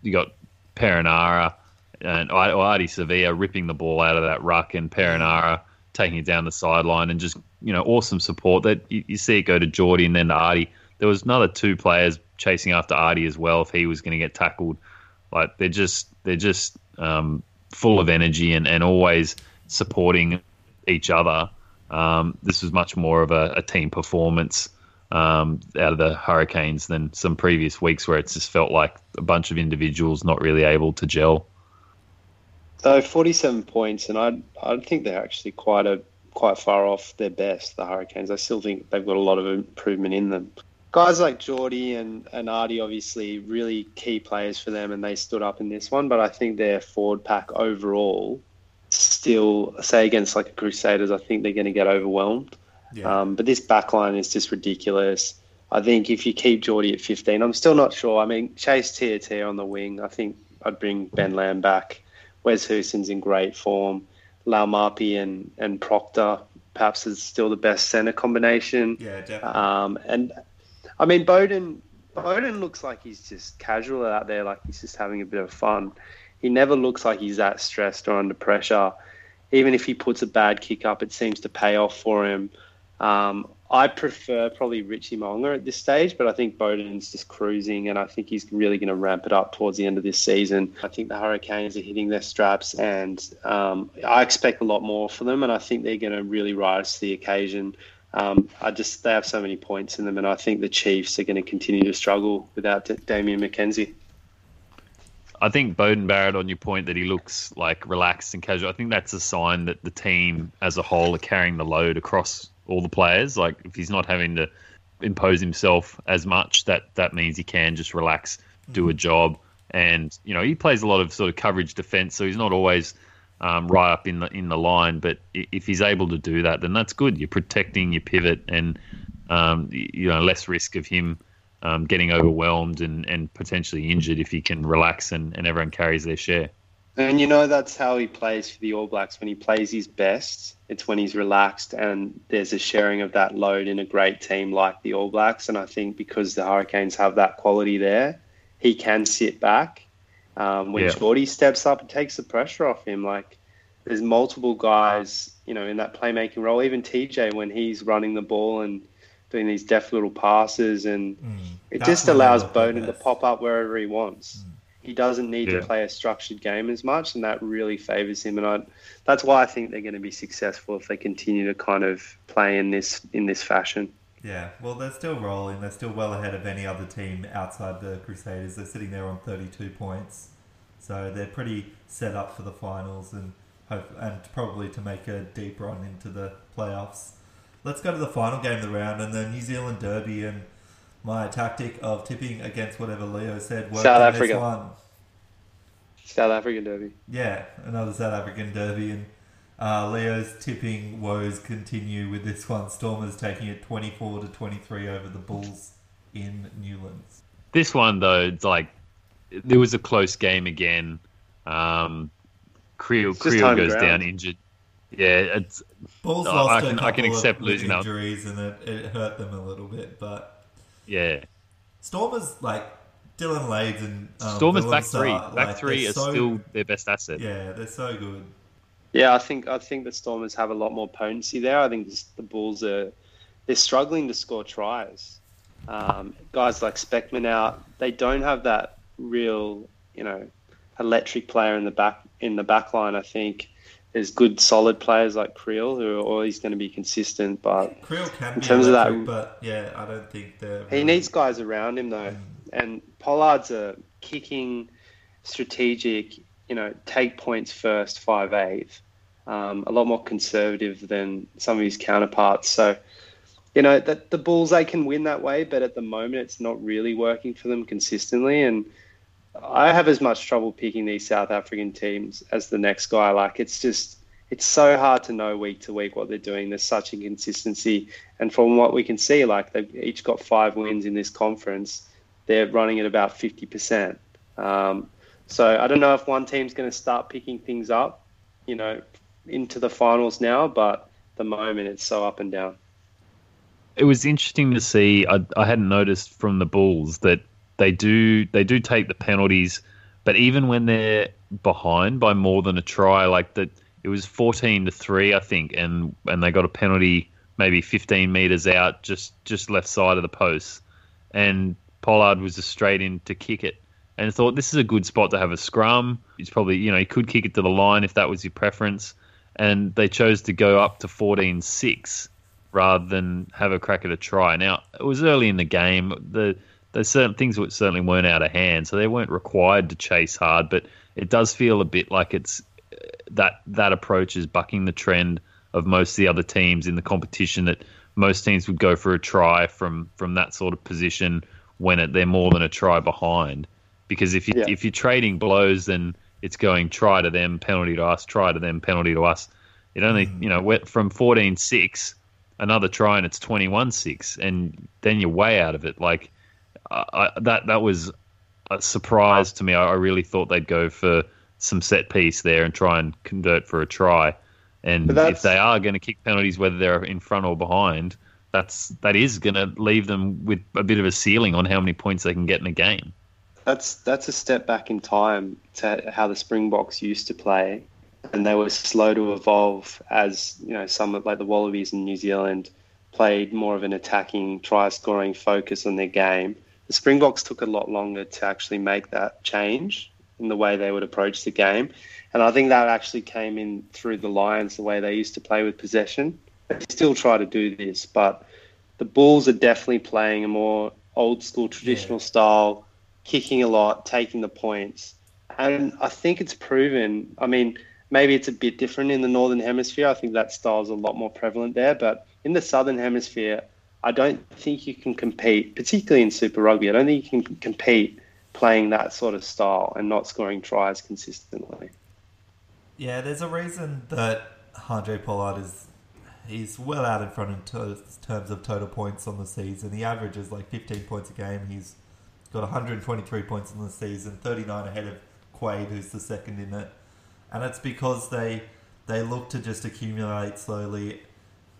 you got Perenara and Ardie Savea ripping the ball out of that ruck, and Perenara taking it down the sideline, and just you know awesome support. That you, you see it go to Jordie and then to Ardie. There was another two players chasing after Ardie as well if he was going to get tackled. Like they're just they're just um, full of energy and, and always supporting each other. Um, this was much more of a, a team performance um, out of the Hurricanes than some previous weeks where it's just felt like a bunch of individuals not really able to gel. So 47 points, and I I think they're actually quite a quite far off their best. The Hurricanes. I still think they've got a lot of improvement in them. Guys like Jordie and, and Ardie, obviously, really key players for them, and they stood up in this one. But I think their forward pack overall, still, say against like a Crusaders, I think they're going to get overwhelmed. Yeah. Um, but this backline is just ridiculous. I think if you keep Jordie at 15, I'm still not sure. I mean, Chase Tiatia on the wing, I think I'd bring Ben Lam back. Wes Goosen's in great form. Laumape and, and Proctor perhaps is still the best centre combination. Yeah, definitely. Um, and I mean, Bowden Beauden looks like he's just casual out there, like he's just having a bit of fun. He never looks like he's that stressed or under pressure. Even if he puts a bad kick up, it seems to pay off for him. Um, I prefer probably Richie Mo'unga at this stage, but I think Beauden's just cruising, and I think he's really going to ramp it up towards the end of this season. I think the Hurricanes are hitting their straps, and um, I expect a lot more for them, and I think they're going to really rise to the occasion. Um, I just they have so many points in them, and I think the Chiefs are going to continue to struggle without D- Damian McKenzie. I think Beauden Barrett, on your point that he looks like relaxed and casual, I think that's a sign that the team as a whole are carrying the load across all the players. Like if he's not having to impose himself as much, that that means he can just relax, do a mm-hmm. job, and you know he plays a lot of sort of coverage defense, so he's not always um, right up in the in the line. But if he's able to do that, then that's good. You're protecting your pivot, and um, you know less risk of him. Um, getting overwhelmed and, and potentially injured if he can relax and, and everyone carries their share. And you know that's how he plays for the All Blacks. When he plays his best, it's when he's relaxed and there's a sharing of that load in a great team like the All Blacks. And I think because the Hurricanes have that quality there, he can sit back. Um, when yeah. Jordie steps up, it takes the pressure off him. Like there's multiple guys, you know, in that playmaking role. Even TJ when he's running the ball and doing these deft little passes, and mm, it just allows Beauden to pop up wherever he wants. Mm he doesn't need yeah. to play a structured game as much, and that really favors him. And I, that's why I think they're going to be successful if they continue to kind of play in this in this fashion. Yeah, well, they're still rolling. They're still well ahead of any other team outside the Crusaders. They're sitting there on 32 points, so they're pretty set up for the finals and hope and probably to make a deep run into the playoffs. Let's go to the final game of the round and the New Zealand Derby and my tactic of tipping against whatever Leo said worked South Africa. one. South African Derby. Yeah, another South African Derby, and uh, Leo's tipping woes continue with this one. Stormers taking it twenty-four to twenty-three over the Bulls in Newlands. This one though, it's like there was a close game again. Um, Creel, Kriel goes down injured. Yeah, it's Bulls lost I can, I can accept losing injuries, and it, it hurt them a little bit, but yeah. Stormers like Dillyn Leyds and um, Stormers back three. back like, three are so, still their best asset. Yeah, they're so good. Yeah, I think I think the Stormers have a lot more potency there. I think the Bulls are they're struggling to score tries. Um, guys like Specman out, they don't have that real, you know, electric player in the back in the back line. I think there's good solid players like Kriel who are always going to be consistent. But Kriel can in terms electric, of that, but yeah, I don't think they're. He needs guys around him though, mm. and Pollard's a kicking, strategic. You know, take points first, five eight. Um, a lot more conservative than some of his counterparts. So, you know, that the Bulls they can win that way, but at the moment it's not really working for them consistently. And I have as much trouble picking these South African teams as the next guy. Like it's just it's so hard to know week to week what they're doing. There's such inconsistency, and from what we can see, like they've each got five wins in this conference. They're running at about fifty percent. Um, so I don't know if one team's going to start picking things up, you know, into the finals now, but the moment it's so up and down. It was interesting to see. I, I hadn't noticed from the Bulls that they do they do take the penalties, but even when they're behind by more than a try, like that, it was fourteen to three, I think, and and they got a penalty maybe fifteen meters out, just just left side of the post, and Pollard was just straight in to kick it, and thought this is a good spot to have a scrum. He's probably you know he could kick it to the line if that was your preference, and they chose to go up to 14-6 rather than have a crack at a try. Now it was early in the game. The there's certain things which certainly weren't out of hand, so they weren't required to chase hard. But it does feel a bit like it's uh, that that approach is bucking the trend of most of the other teams in the competition. That most teams would go for a try from from that sort of position when it, they're more than a try behind. Because if you Yeah. if you're trading blows, then it's going try to them, penalty to us, try to them, penalty to us. It only mm. you know went from 14-6, another try and it's 21-6, and then you're way out of it. Like I, I, that that was a surprise to me. I, I really thought they'd go for some set piece there and try and convert for a try. And if they are going to kick penalties, whether they're in front or behind, that's that is going to leave them with a bit of a ceiling on how many points they can get in a game. That's that's a step back in time to how the Springboks used to play, and they were slow to evolve as you know some like the Wallabies in New Zealand played more of an attacking, try scoring focus on their game. The Springboks took a lot longer to actually make that change in the way they would approach the game, and I think that actually came in through the Lions the way they used to play with possession. They still try to do this, but the Bulls are definitely playing a more old school traditional style kicking a lot, taking the points. And I think it's proven. I mean, maybe it's a bit different in the Northern Hemisphere. I think that style is a lot more prevalent there. But in the Southern Hemisphere, I don't think you can compete, particularly in Super Rugby. I don't think you can compete playing that sort of style and not scoring tries consistently. Yeah, there's a reason that Andre Pollard is he's well out in front in terms of total points on the season. He averages like 15 points a game. He's got 123 points in the season, 39 ahead of Quade, who's the second in it. And it's because they they look to just accumulate slowly.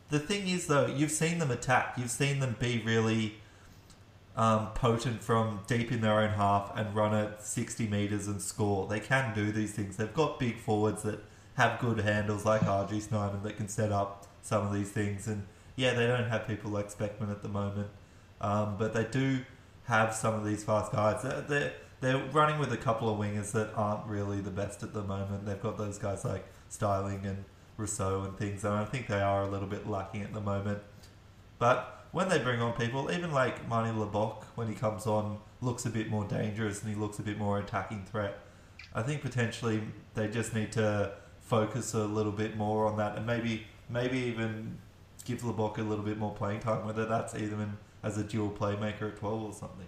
The thing is, though, you've seen them attack. You've seen them be really um, potent from deep in their own half and run at 60 metres and score. They can do these things. They've got big forwards that have good handles like RG Snyman that can set up some of these things. And yeah, they don't have people like Specman at the moment, um, but they do have some of these fast guys. They're, they're, they're running with a couple of wingers that aren't really the best at the moment. They've got those guys like Styling and Rossouw and things, and I think they are a little bit lacking at the moment. But when they bring on people, even like Manie Libbok, when he comes on, looks a bit more dangerous and he looks a bit more attacking threat. I think potentially they just need to focus a little bit more on that and maybe maybe even give Lebock a little bit more playing time, whether that's even as a dual playmaker at 12 or something.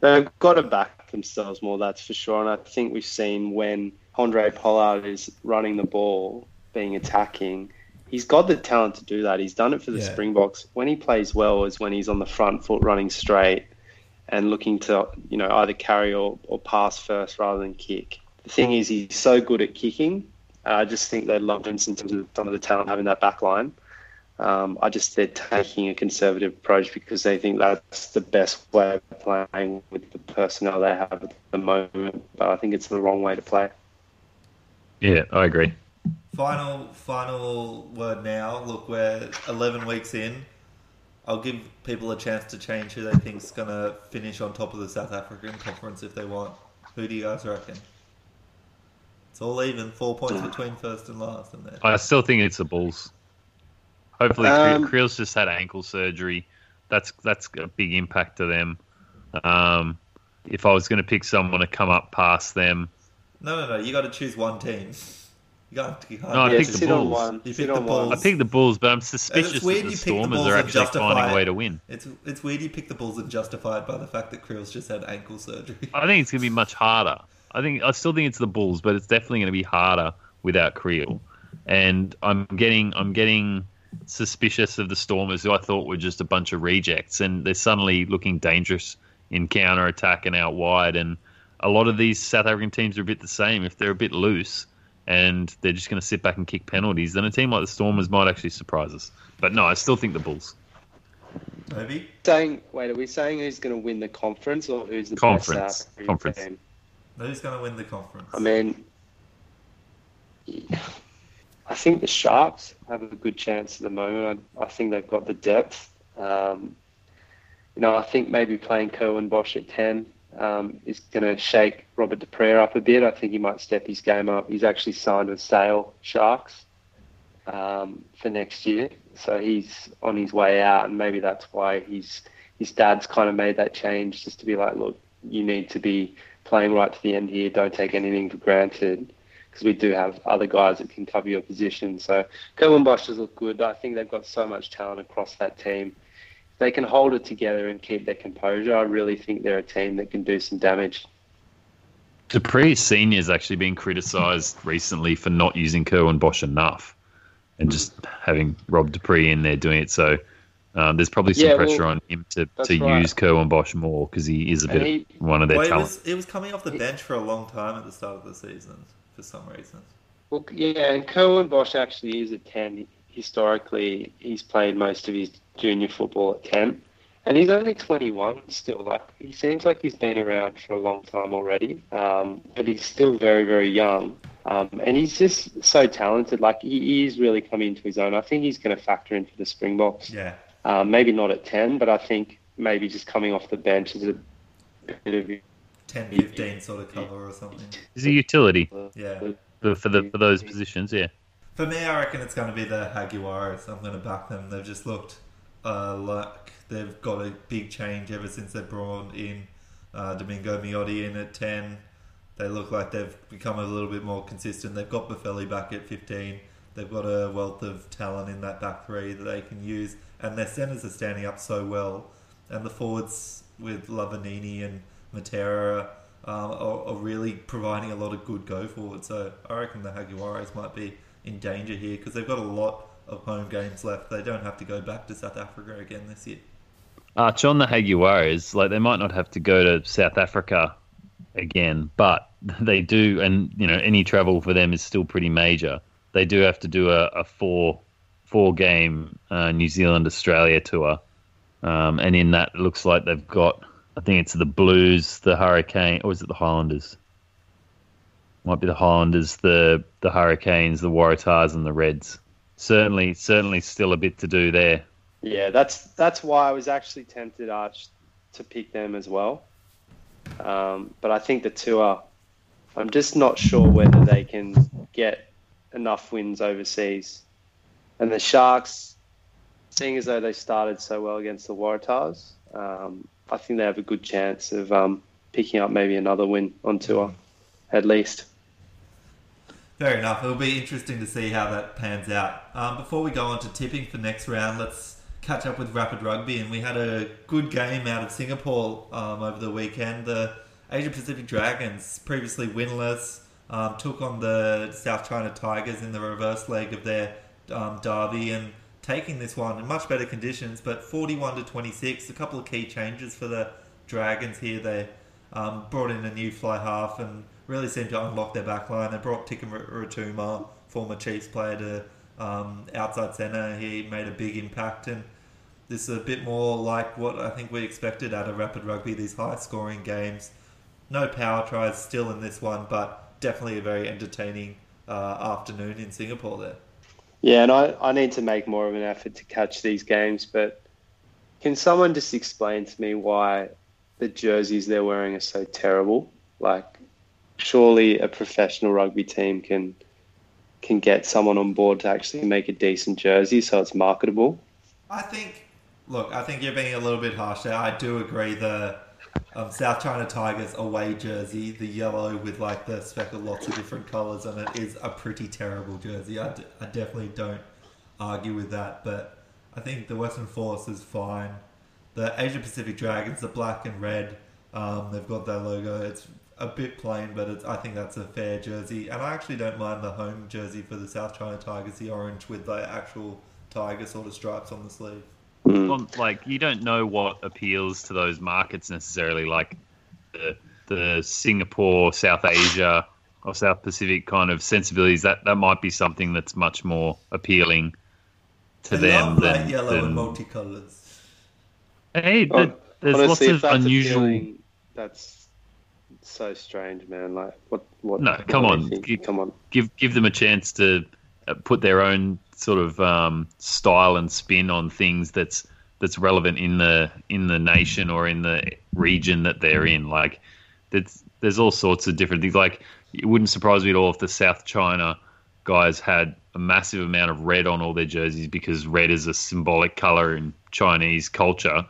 They've got to back themselves more, that's for sure. And I think we've seen when Andre Pollard is running the ball, being attacking, he's got the talent to do that. He's done it for the Yeah. Springboks. When he plays well is when he's on the front foot running straight and looking to, you know, either carry or, or pass first rather than kick. The thing is, he's so good at kicking. And I just think they love him in terms of some of the talent having that back line. Um, I just they're taking a conservative approach because they think that's the best way of playing with the personnel they have at the moment. But I think it's the wrong way to play. Yeah, I agree. Final, final word now. Look, we're 11 weeks in. I'll give people a chance to change who they think's going to finish on top of the South African conference if they want. Who do you guys reckon? It's all even, four points between first and last, and there. I still think it's the Bulls. Hopefully, um, Kriel's just had ankle surgery. That's that's a big impact to them. Um, if I was going to pick someone to come up past them, No, no, no. You got to choose one team. You can't, you can't No, I yeah, picked the sit on Bulls. one. You sit picked on the one. I picked the Bulls, but I'm suspicious weird that you the picked the Stormers Bulls are and actually justify finding a way to win. It's it's weird you pick the Bulls and justify it by the fact that Kriel's just had ankle surgery. I think it's going to be much harder. I think I still think it's the Bulls, but it's definitely going to be harder without Creel. And I'm getting I'm getting suspicious of the Stormers, who I thought were just a bunch of rejects, and they're suddenly looking dangerous in counter attack and out wide. And a lot of these South African teams are a bit the same. If they're a bit loose and they're just going to sit back and kick penalties, then a team like the Stormers might actually surprise us. But no, I still think the Bulls. Maybe. saying, wait, are we saying who's going to win the conference or who's the Conference. best South Conference. team? Who's going to win the conference? I mean, I think the Sharks have a good chance at the moment. I, I think they've got the depth. Um, you know, I think maybe playing Curwin Bosch at 10 um, is going to shake Robert du Preez up a bit. I think he might step his game up. He's actually signed with Sale Sharks um, for next year. So he's on his way out, and maybe that's why he's, his dad's kind of made that change just to be like, look, you need to be playing right to the end here. Don't take anything for granted because we do have other guys that can cover your position. So Curwin Bosch look good. I think they've got so much talent across that team. If they can hold it together and keep their composure, I really think they're a team that can do some damage. du Preez Senior has actually been criticised recently for not using Curwin Bosch enough, and just having Rob du Preez in there doing it. So um, there's probably some Yeah, pressure well, on him to, to right. use Curwin Bosch more because he is a bit he- of one of their well, it talents. was, it was coming off the bench for a long time at the start of the season for some reason. Well, yeah, and Curwin Bosch actually is a 10. Historically, he's played most of his junior football at 10. And he's only 21 still. Like He seems like he's been around for a long time already, um, but he's still very, very young. Um, and he's just so talented. Like, he, he is really coming into his own. I think he's going to factor in for the Springboks. Yeah. Um, maybe not at 10, but I think maybe just coming off the bench is a bit of 10 15 sort of cover or something. He's a utility Yeah. for, for the for those positions. Yeah, For me, I reckon it's going to be the Jaguares. I'm going to back them. They've just looked uh, like they've got a big change ever since they brought in uh, Domingo Miotti in at 10. They look like they've become a little bit more consistent. They've got Boffelli back at 15. They've got a wealth of talent in that back three that they can use. And their centres are standing up so well. And the forwards with Lavanini and Matera um, are, are really providing a lot of good go forward. So I reckon the Jaguares might be in danger here because they've got a lot of home games left. They don't have to go back to South Africa again this year. Arch on the Jaguares, like they might not have to go to South Africa again, but they do, and you know any travel for them is still pretty major. They do have to do a, a four four game uh, New Zealand Australia tour, um, and in that it looks like they've got I think it's the Blues, the Hurricane, or is it the Highlanders? Might be the Highlanders, the the Hurricanes, the Waratahs, and the Reds. Certainly, certainly, still a bit to do there. Yeah, that's that's why I was actually tempted, Arch, to pick them as well. Um, but I think the tour, I'm just not sure whether they can get enough wins overseas. And the Sharks, seeing as though they started so well against the Waratahs, um, I think they have a good chance of um, picking up maybe another win on tour, at least. Fair enough. It'll be interesting to see how that pans out. Um, before we go on to tipping for next round, let's catch up with Rapid Rugby. And we had a good game out of Singapore um, over the weekend. The Asia Pacific Dragons, previously winless, um, took on the South China Tigers in the reverse leg of their um, derby and taking this one in much better conditions, but 41 to 26. A couple of key changes for the Dragons here. They um, brought in a new fly half and really seemed to unlock their back line. They brought Tikum Ratuma, former Chiefs player, to um, outside centre. He made a big impact, and this is a bit more like what I think we expected out of Rapid Rugby, these high scoring games. No power tries still in this one, but definitely a very entertaining uh, afternoon in Singapore there. Yeah, and I, I need to make more of an effort to catch these games, but can someone just explain to me why the jerseys they're wearing are so terrible? Like, surely a professional rugby team can can get someone on board to actually make a decent jersey so it's marketable. I think, look, I think you're being a little bit harsh there. I do agree the um, South China Tigers away jersey, the yellow with like the speckle lots of different colours on it, is a pretty terrible jersey. I, d- I definitely don't argue with that, but I think the Western Force is fine. The Asia Pacific Dragons, the black and red, um, they've got their logo. It's a bit plain, but it's, I think that's a fair jersey. And I actually don't mind the home jersey for the South China Tigers, the orange with the actual tiger sort of stripes on the sleeve. Mm. Well, like you don't know what appeals to those markets necessarily, like the, the Singapore, South Asia, or South Pacific kind of sensibilities. That that might be something that's much more appealing to They them love light than, yellow than and multicolours. hey, Oh, th- there's Honestly, lots of that's unusual. appealing, so strange, man. Like, what? What? No, come you on. You- come on. give give them a chance to uh, put their own sort of um, style and spin on things that's that's relevant in the in the nation or in the region that they're in. Like, there's there's all sorts of different things. Like, it wouldn't surprise me at all if the South China guys had a massive amount of red on all their jerseys because red is a symbolic color in Chinese culture.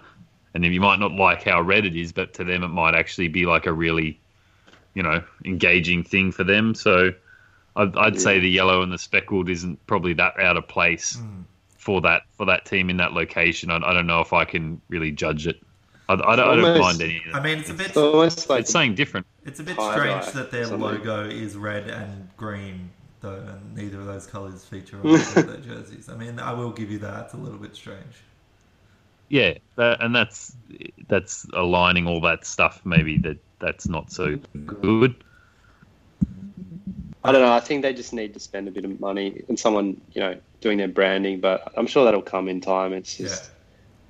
And then you might not like how red it is, but to them it might actually be like a really, you know, engaging thing for them. So I'd, I'd say the yellow and the speckled isn't probably that out of place Hmm. for that for that team in that location. I, I don't know if I can really judge it. I, I don't, I don't Almost- mind any. Of it. I mean, it's a bit It's almost like it's saying different. it's a bit tie-dye strange that their something. logo is red and green, though, and neither of those colours feature on their jerseys. I mean, I will give you that; it's a little bit strange. Yeah, that, and that's that's aligning all that stuff. Maybe that that's not so good. I don't know. I think they just need to spend a bit of money and someone, you know, doing their branding. But I'm sure that'll come in time. It's just,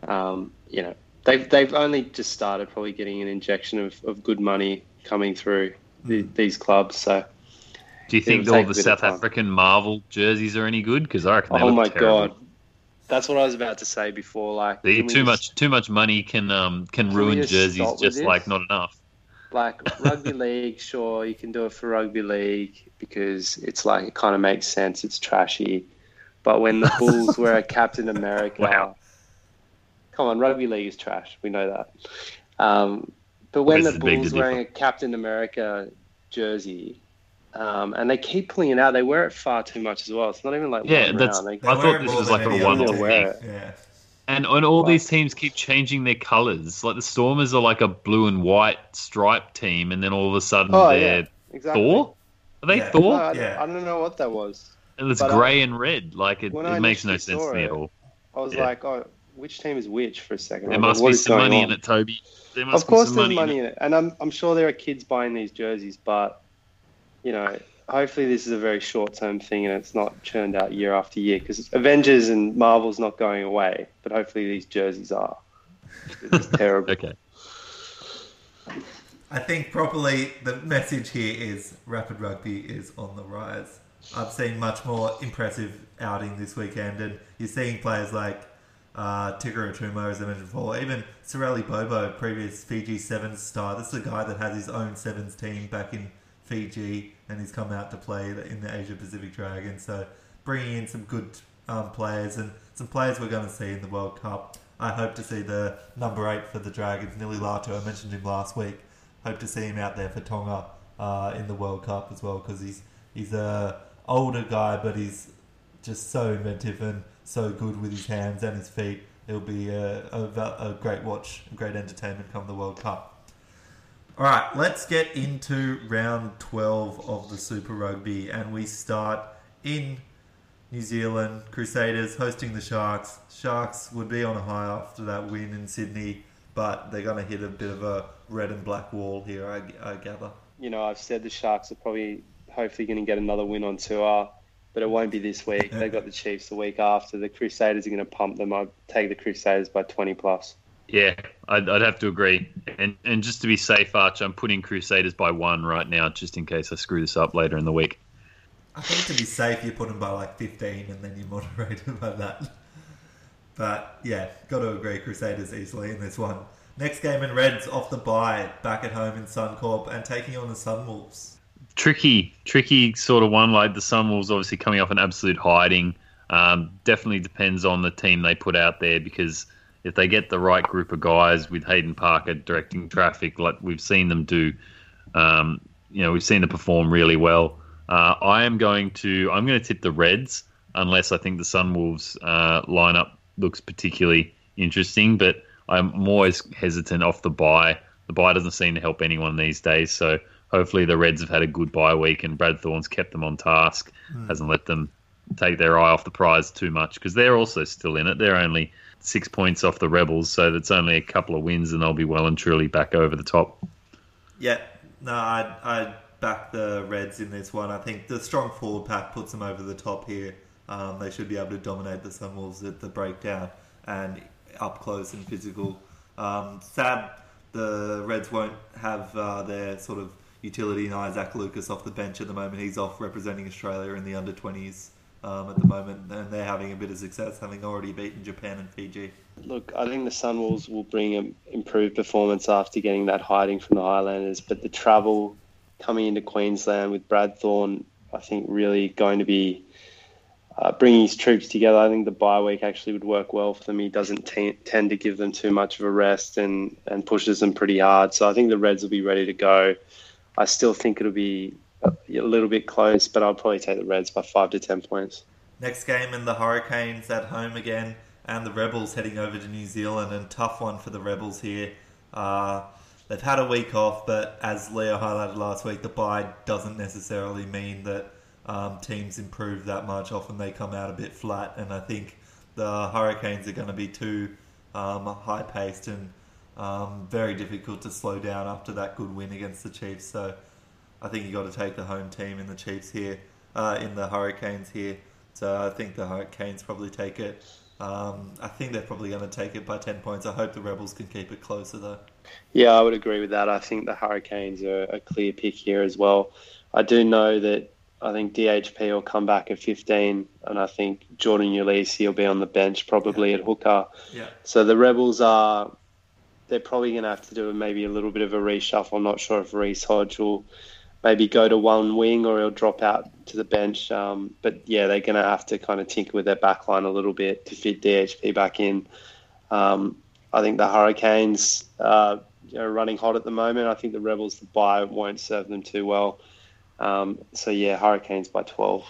um, you know, they've they've only just started probably getting an injection of, of good money coming through the, these clubs. So, Do you think all the South. African Marvel jerseys are any good? Because I reckon they oh look my terrible. god, that's what I was about to say before. Like, The, too just- much too much money can um can Can ruin just jerseys stop with just this? like not enough. Like rugby league, sure, you can do it for rugby league because it's like it kind of makes sense. It's trashy, but when the Bulls wear a Captain America, Wow. come on, rugby league is trash. We know that. Um, but when This the is big to Bulls differ. wearing a Captain America jersey, um, and they keep pulling it out, they wear it far too much as well. It's not even like Yeah, that's- round. They, They I thought this was like a one other off team. wear it. Yeah, And and all Right. these teams keep changing their colours. Like the Stormers are like a blue and white striped team, and then all of a sudden oh they're yeah, exactly. Thor. Are they Yeah. No, Thor? I, Yeah. I don't know what that was. And it's uh, grey and red. Like it, it makes no sense saw to me at all. I was Yeah. like, oh, which team is which for a second? There was like, must what be some money on? in it, Toby. There must Of course, be there's some money, money in it, and I'm I'm sure there are kids buying these jerseys, but you know, hopefully this is a very short term thing and it's not churned out year after year because Avengers and Marvel's not going away, but hopefully these jerseys are. It's terrible. Okay. I think properly the message here is Rapid Rugby is on the rise. I've seen much more impressive outing this weekend, and you're seeing players like uh, Tigger Atumo, as I mentioned before, even Sireli Bobo, previous Fiji Sevens star. This is a guy that has his own Sevens team back in Fiji, and he's come out to play in the Asia Pacific Dragons. So bringing in some good um, players and some players we're going to see in the World Cup. I hope to see the number eight for the Dragons, Nili Latu. I mentioned him last week. Hope to see him out there for Tonga uh, in the World Cup as well because he's he's a older guy, but he's just so inventive and so good with his hands and his feet. It'll be a, a, a great watch, a great entertainment come the World Cup. All right, let's get into round 12 of the Super Rugby, and we start in New Zealand. Crusaders hosting the Sharks. Sharks would be on a high after that win in Sydney, but they're going to hit a bit of a red and black wall here, I, I gather. You know, I've said the Sharks are probably hopefully going to get another win on tour, but it won't be this week. They've got the Chiefs the week after. The Crusaders are going to pump them. I'd take the Crusaders by 20 plus. Yeah, I'd, I'd have to agree. And and just to be safe, Arch, I'm putting Crusaders by one right now, just in case I screw this up later in the week. I think to be safe, you put them by like 15 and then you moderate them by that. But yeah, got to agree, Crusaders easily in this one. Next game in Reds off the bye, back at home in Suncorp and taking on the Sunwolves. Tricky, tricky sort of one. Like the Sunwolves, obviously coming off an absolute hiding. Um, definitely depends on the team they put out there because if they get the right group of guys with Hayden Parker directing traffic, like we've seen them do, um, you know, we've seen them perform really well. Uh, I am going to I'm going to tip the Reds unless I think the Sunwolves uh, lineup looks particularly interesting. But I'm always hesitant off the bye. The bye doesn't seem to help anyone these days. So hopefully the Reds have had a good bye week and Brad Thorn's kept them on task, mm. hasn't let them take their eye off the prize too much because they're also still in it. They're only six points off the Rebels, so that's only a couple of wins and they'll be well and truly back over the top. Yeah, no, I I back the Reds in this one. I think the strong forward pack puts them over the top here. Um, they should be able to dominate the Sunwolves at the breakdown and up close and physical. Um, sad the Reds won't have uh, their sort of utility in Isaac Lucas off the bench at the moment. He's off representing Australia in the under 20s um, at the moment, and they're having a bit of success, having already beaten Japan and Fiji. Look, I think the Sunwolves will bring an improved performance after getting that hiding from the Highlanders, but the travel coming into Queensland with Brad Thorn, I think really going to be uh, bringing his troops together. I think the bye week actually would work well for them. He doesn't t- tend to give them too much of a rest and, and pushes them pretty hard. So I think the Reds will be ready to go. I still think it'll be a, little bit close, but I'll probably take the Reds by five to ten points. Next game, and the Hurricanes at home again, and the Rebels heading over to New Zealand, and tough one for the Rebels here. Uh, they've had a week off, but as Leo highlighted last week, the bye doesn't necessarily mean that um, teams improve that much. Often they come out a bit flat, and I think the Hurricanes are going to be too um, high paced and um, very difficult to slow down after that good win against the Chiefs. So I think you got to take the home team in the Chiefs here, uh, in the Hurricanes here. So I think the Hurricanes probably take it. Um, I think they're probably going to take it by 10 points. I hope the Rebels can keep it closer, though. Yeah, I would agree with that. I think the Hurricanes are a clear pick here as well. I do know that I think DHP will come back at 15, and I think Jordan Uelese will be on the bench probably yeah. at hooker. Yeah. So the Rebels are, they're probably going to have to do maybe a little bit of a reshuffle. I'm not sure if Reece Hodge will maybe go to one wing or he'll drop out to the bench. Um, but yeah, they're going to have to kind of tinker with their backline a little bit to fit DHP back in. Um, I think the Hurricanes are running hot at the moment. I think the Rebels, the bye won't serve them too well. Um, so yeah, Hurricanes by twelve.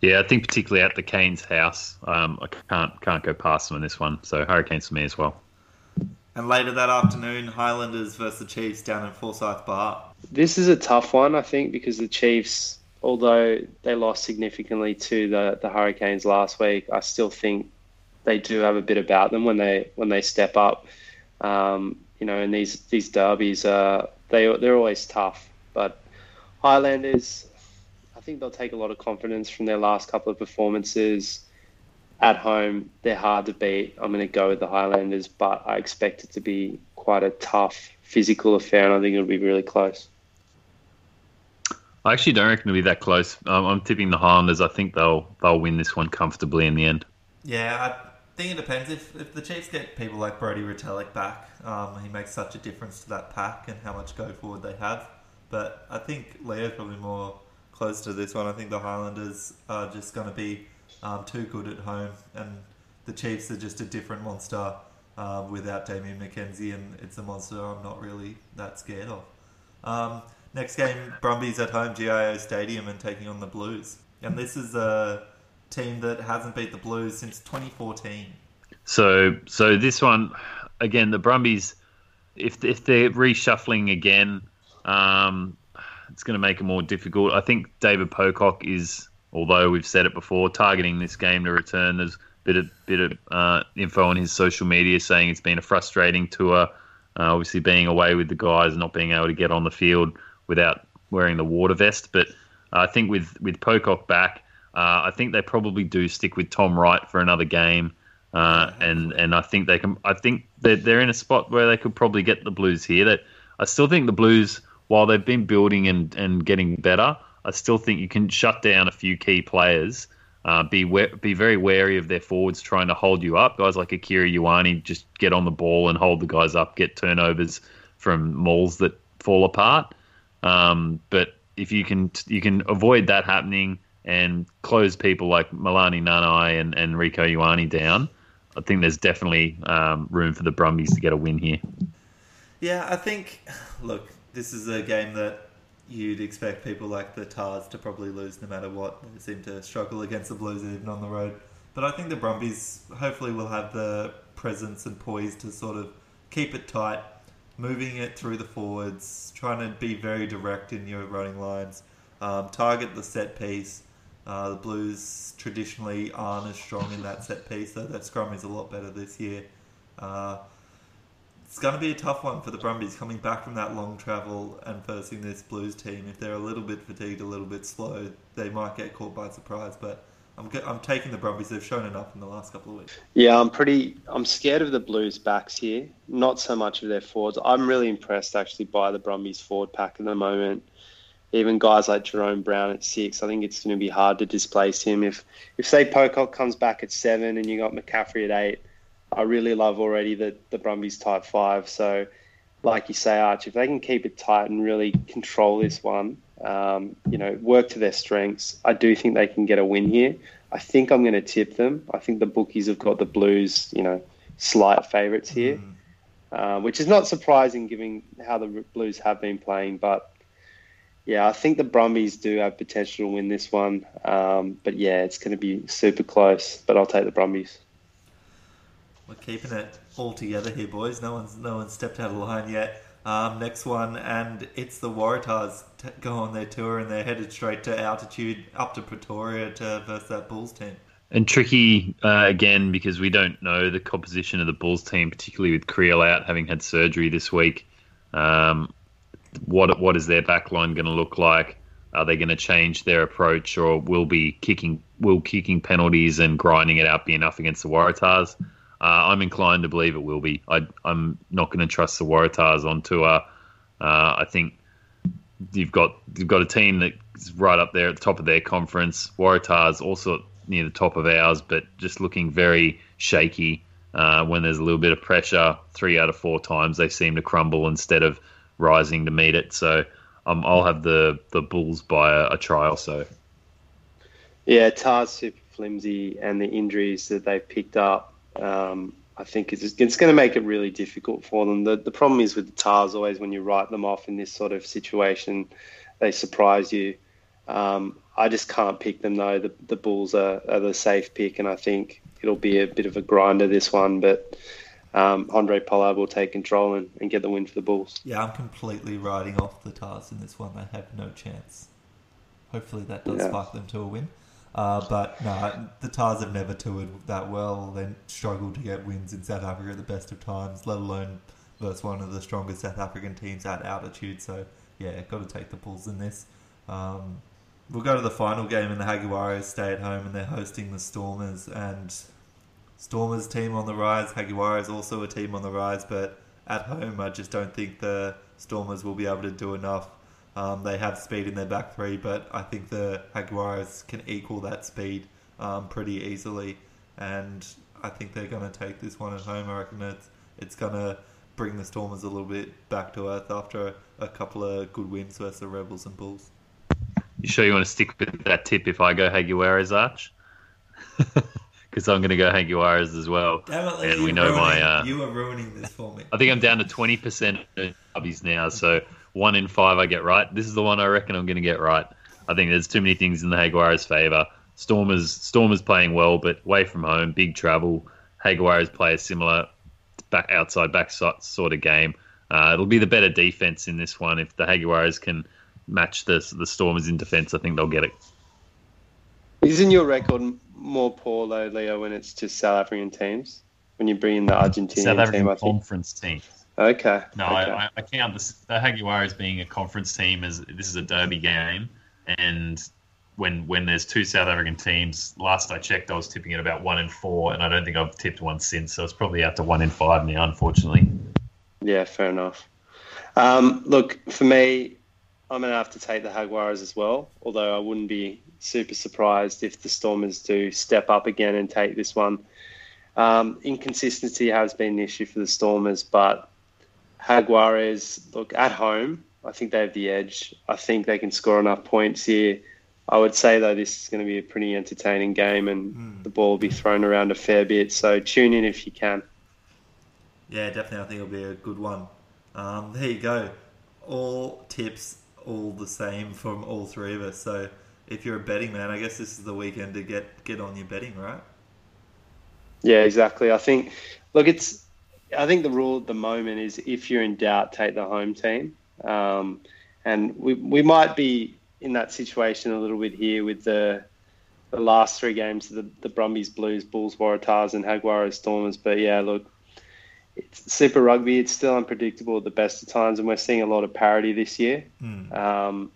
Yeah, I think particularly at the Canes' house, um, I can't can't go past them in this one. So Hurricanes for me as well. And later that afternoon, Highlanders versus the Chiefs down in Forsyth Bar. This is a tough one, I think, because the Chiefs, although they lost significantly to the, the Hurricanes last week, I still think they do have a bit about them when they when they step up. Um, you know, and these these derbies are they they're always tough. But Highlanders, I think they'll take a lot of confidence from their last couple of performances. At home, they're hard to beat. I'm going to go with the Highlanders, but I expect it to be quite a tough physical affair, and I think it'll be really close. I actually don't reckon it'll be that close. Um, I'm tipping the Highlanders. I think they'll they'll win this one comfortably in the end. Yeah, I think it depends. If if the Chiefs get people like Brodie Retallick back, um, he makes such a difference to that pack and how much go forward they have. But I think Leo's probably more close to this one. I think the Highlanders are just going to be um, too good at home, and the Chiefs are just a different monster uh, without Damian McKenzie, and it's a monster I'm not really that scared of. Um, next game, Brumbies at home, GIO Stadium, and taking on the Blues. And this is a team that hasn't beat the Blues since 2014. So, so this one again, the Brumbies, if if they're reshuffling again, um, it's going to make it more difficult. I think David Pocock is, although we've said it before, targeting this game to return. There's a bit of bit of uh, info on his social media saying it's been a frustrating tour. Uh, obviously, being away with the guys, not being able to get on the field without wearing the water vest. But I think with with Pocock back, uh, I think they probably do stick with Tom Wright for another game. Uh, and and I think they can. I think they're, they're in a spot where they could probably get the Blues here. That I still think the Blues while they've been building and, and getting better, I still think you can shut down a few key players. Uh, be be very wary of their forwards trying to hold you up. Guys like Akira Ioane just get on the ball and hold the guys up, get turnovers from mauls that fall apart. Um, but if you can you can avoid that happening and close people like Melani Nanai and, and Rieko Ioane down, I think there's definitely um, room for the Brumbies to get a win here. Yeah, I think. Look, this is a game that you'd expect people like the Tahs to probably lose no matter what. They seem to struggle against the Blues even on the road. But I think the Brumbies hopefully will have the presence and poise to sort of keep it tight, moving it through the forwards, trying to be very direct in your running lines, um, target the set piece. Uh, the Blues traditionally aren't as strong in that set piece, though their scrum is a lot better this year. Uh, it's going to be a tough one for the Brumbies coming back from that long travel and facing this Blues team. If they're a little bit fatigued, a little bit slow, they might get caught by surprise. But I'm I'm taking the Brumbies. They've shown enough in the last couple of weeks. Yeah, I'm pretty. I'm scared of the Blues backs here. Not so much of their forwards. I'm really impressed actually by the Brumbies forward pack at the moment. Even guys like Jerome Brown at six, I think it's going to be hard to displace him. If if say Pocock comes back at seven and you got McCaffrey at eight I really love already the, the Brumbies type five. So, like you say, Arch, if they can keep it tight and really control this one, um, you know, work to their strengths, I do think they can get a win here. I think I'm going to tip them. I think the bookies have got the Blues, you know, slight favourites here, mm. uh, which is not surprising given how the Blues have been playing. But yeah, I think the Brumbies do have potential to win this one. Um, but yeah, it's going to be super close. But I'll take the Brumbies. We're keeping it all together here, boys. No one's no one's stepped out of line yet. Um, next one, and it's the Waratahs t- go on their tour, and they're headed straight to altitude up to Pretoria to versus that Bulls team. And tricky uh, again because we don't know the composition of the Bulls team, particularly with Kriel out having had surgery this week. Um, what what is their backline going to look like? Are they going to change their approach, or will be kicking will kicking penalties and grinding it out be enough against the Waratahs? Uh, I'm inclined to believe it will be. I, am not going to trust the Waratahs on tour. Uh, I think you've got you've got a team that's right up there at the top of their conference. Waratahs also near the top of ours, but just looking very shaky uh, when there's a little bit of pressure. Three out of four times they seem to crumble instead of rising to meet it. So um, I'll have the the Bulls by a, a trial. So yeah, Tahs super flimsy, and the injuries that they've picked up um, I think it's, it's going to make it really difficult for them. The, the problem is with the Tahs always when you write them off in this sort of situation, they surprise you. Um, I just can't pick them though. The, the Bulls are, are, the safe pick, and I think it'll be a bit of a grinder this one. But um, Handré Pollard will take control and, and, get the win for the Bulls. Yeah, I'm completely writing off the Tahs in this one. They have no chance. Hopefully that does yeah. spark them to a win. Uh, but no, the Tahs have never toured that well. They struggled to get wins in South Africa at the best of times, let alone versus one of the strongest South African teams at altitude. So yeah, got to take the Bulls in this. Um, we'll go to the final game, and the Jaguares stay at home, and they're hosting the Stormers. And Stormers team on the rise. Jaguares also a team on the rise, but at home, I just don't think the Stormers will be able to do enough um, they have speed in their back three, but I think the Jaguares can equal that speed um, pretty easily, and I think they're going to take this one at home. I reckon it's it's going to bring the Stormers a little bit back to earth after a, a couple of good wins versus the Rebels and Bulls. You sure you want to stick with that tip if I go Jaguares Arch? Because I'm going to go Jaguares as well. Definitely, and we know ruining, my. Uh, you are ruining this for me. I think I'm down to 20% of now, so one in five I get right. This is the one I reckon I'm going to get right. I think there's too many things in the Jaguars' favour. Stormers Stormers playing well, but away from home, big travel. Jaguars play a similar back outside back sort of game. Uh, it'll be the better defense in this one. If the Jaguars can match the the Stormers in defense, I think they'll get it. Isn't your record more poor though, Leo, when it's just South African teams? When you bring in the Argentinian South African team, conference team. Okay. No, okay. I, I count the, the Jaguars being a conference team as this is a derby game, and when when there's two South African teams, last I checked, I was tipping it about one in four, and I don't think I've tipped one since. So it's probably out to one in five now, unfortunately. Yeah, fair enough. Um, look, for me, I'm going to have to take the Jaguars as well. Although I wouldn't be super surprised if the Stormers do step up again and take this one. Um, inconsistency has been an issue for the Stormers, but Jaguares, look, at home, I think they have the edge. I think they can score enough points here. I would say though this is going to be a pretty entertaining game, and mm. the ball will be thrown around a fair bit. So tune in if you can. Yeah, definitely. I think it'll be a good one. Um, there you go. All tips, all the same from all three of us. So if you're a betting man, I guess this is the weekend to get get on your betting, right? Yeah, exactly. I think. Look, it's. I think the rule at the moment is if you're in doubt, take the home team. Um, and we we might be in that situation a little bit here with the the last three games, the the Brumbies, Blues, Bulls, Waratahs, and Jaguares, Stormers. But yeah, look, it's Super Rugby. It's still unpredictable at the best of times, and we're seeing a lot of parity this year. Mm. Um,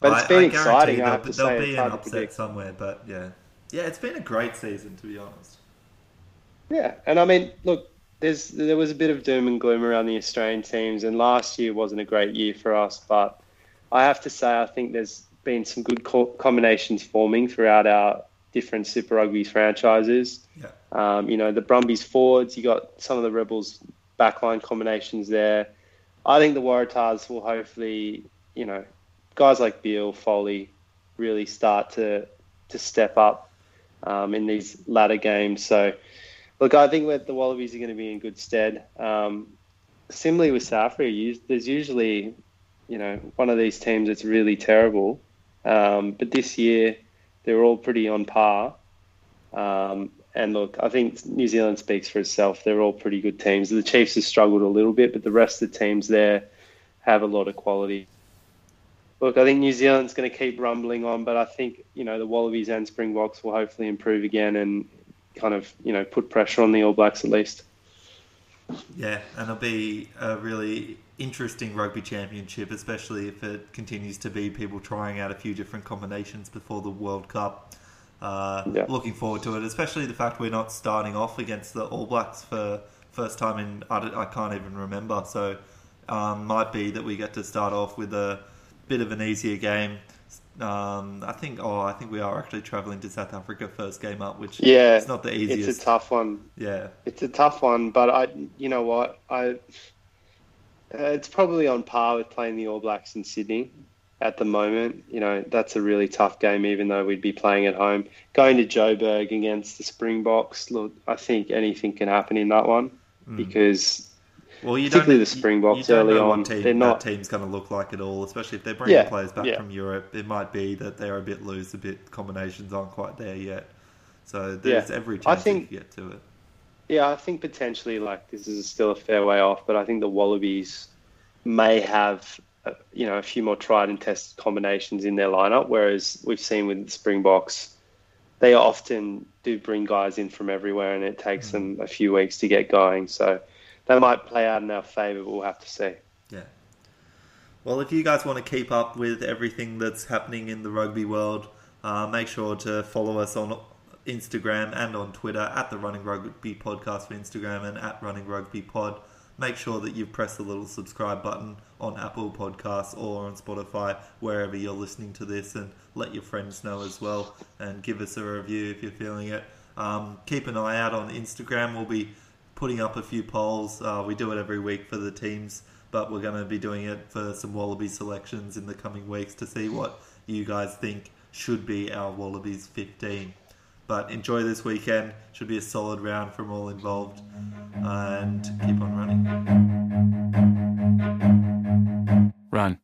but it's been I exciting. I have to there'll say, be an upset somewhere, but yeah, yeah, it's been a great season to be honest. Yeah, and I mean, look, there's there was a bit of doom and gloom around the Australian teams, and last year wasn't a great year for us. But I have to say, I think there's been some good co- combinations forming throughout our different Super Rugby franchises. Yeah. Um, you know, the Brumbies forwards, you got some of the Rebels backline combinations there. I think the Waratahs will hopefully, you know, guys like Beale, Foley, really start to to step up um, in these latter games. So Look, I think that the Wallabies are going to be in good stead. Um, similarly with Africa, there's usually, you know, one of these teams that's really terrible. Um, but this year, they're all pretty on par. Um, and look, I think New Zealand speaks for itself. They're all pretty good teams. The Chiefs have struggled a little bit, but the rest of the teams there have a lot of quality. Look, I think New Zealand's going to keep rumbling on, but I think you know the Wallabies and Springboks will hopefully improve again, and kind of you know put pressure on the All Blacks at least. Yeah, and it'll be a really interesting rugby championship, especially if it continues to be people trying out a few different combinations before the World Cup. Uh, yeah. Looking forward to it, especially the fact we're not starting off against the All Blacks for first time in I, I can't even remember. So um, might be that we get to start off with a bit of an easier game um, I think. Oh, I think we are actually traveling to South Africa first game up, which yeah, it's not the easiest. It's a tough one. Yeah, it's a tough one. But I, you know what, I, uh, it's probably on par with playing the All Blacks in Sydney at the moment. You know, that's a really tough game, even though we'd be playing at home. Going to Joburg against the Springboks, look, I think anything can happen in that one mm. because well, you particularly the Springboks you, you early on. Team, they're not that team's going to look like at all, especially if they're bringing yeah, players back yeah. from Europe. It might be that they're a bit loose, a bit combinations aren't quite there yet. So there's yeah. every chance I think, you get to it. Yeah, I think potentially like this is still a fair way off, but I think the Wallabies may have uh, you know a few more tried and tested combinations in their lineup, whereas we've seen with the Springboks. They often do bring guys in from everywhere, and it takes mm. them a few weeks to get going. So that might play out in our favour, we'll have to see. Yeah. Well, if you guys want to keep up with everything that's happening in the rugby world, uh, make sure to follow us on Instagram and on Twitter at the Running Rugby Podcast for Instagram and at Running Rugby Pod. Make sure that you've pressed the little subscribe button on Apple Podcasts or on Spotify, wherever you're listening to this, and let your friends know as well. And give us a review if you're feeling it. Um, keep an eye out on Instagram. We'll be putting up a few polls. Uh, we do it every week for the teams, but we're going to be doing it for some Wallaby selections in the coming weeks to see what you guys think should be our Wallabies 15. But enjoy this weekend. Should be a solid round from all involved. And keep on running. Run.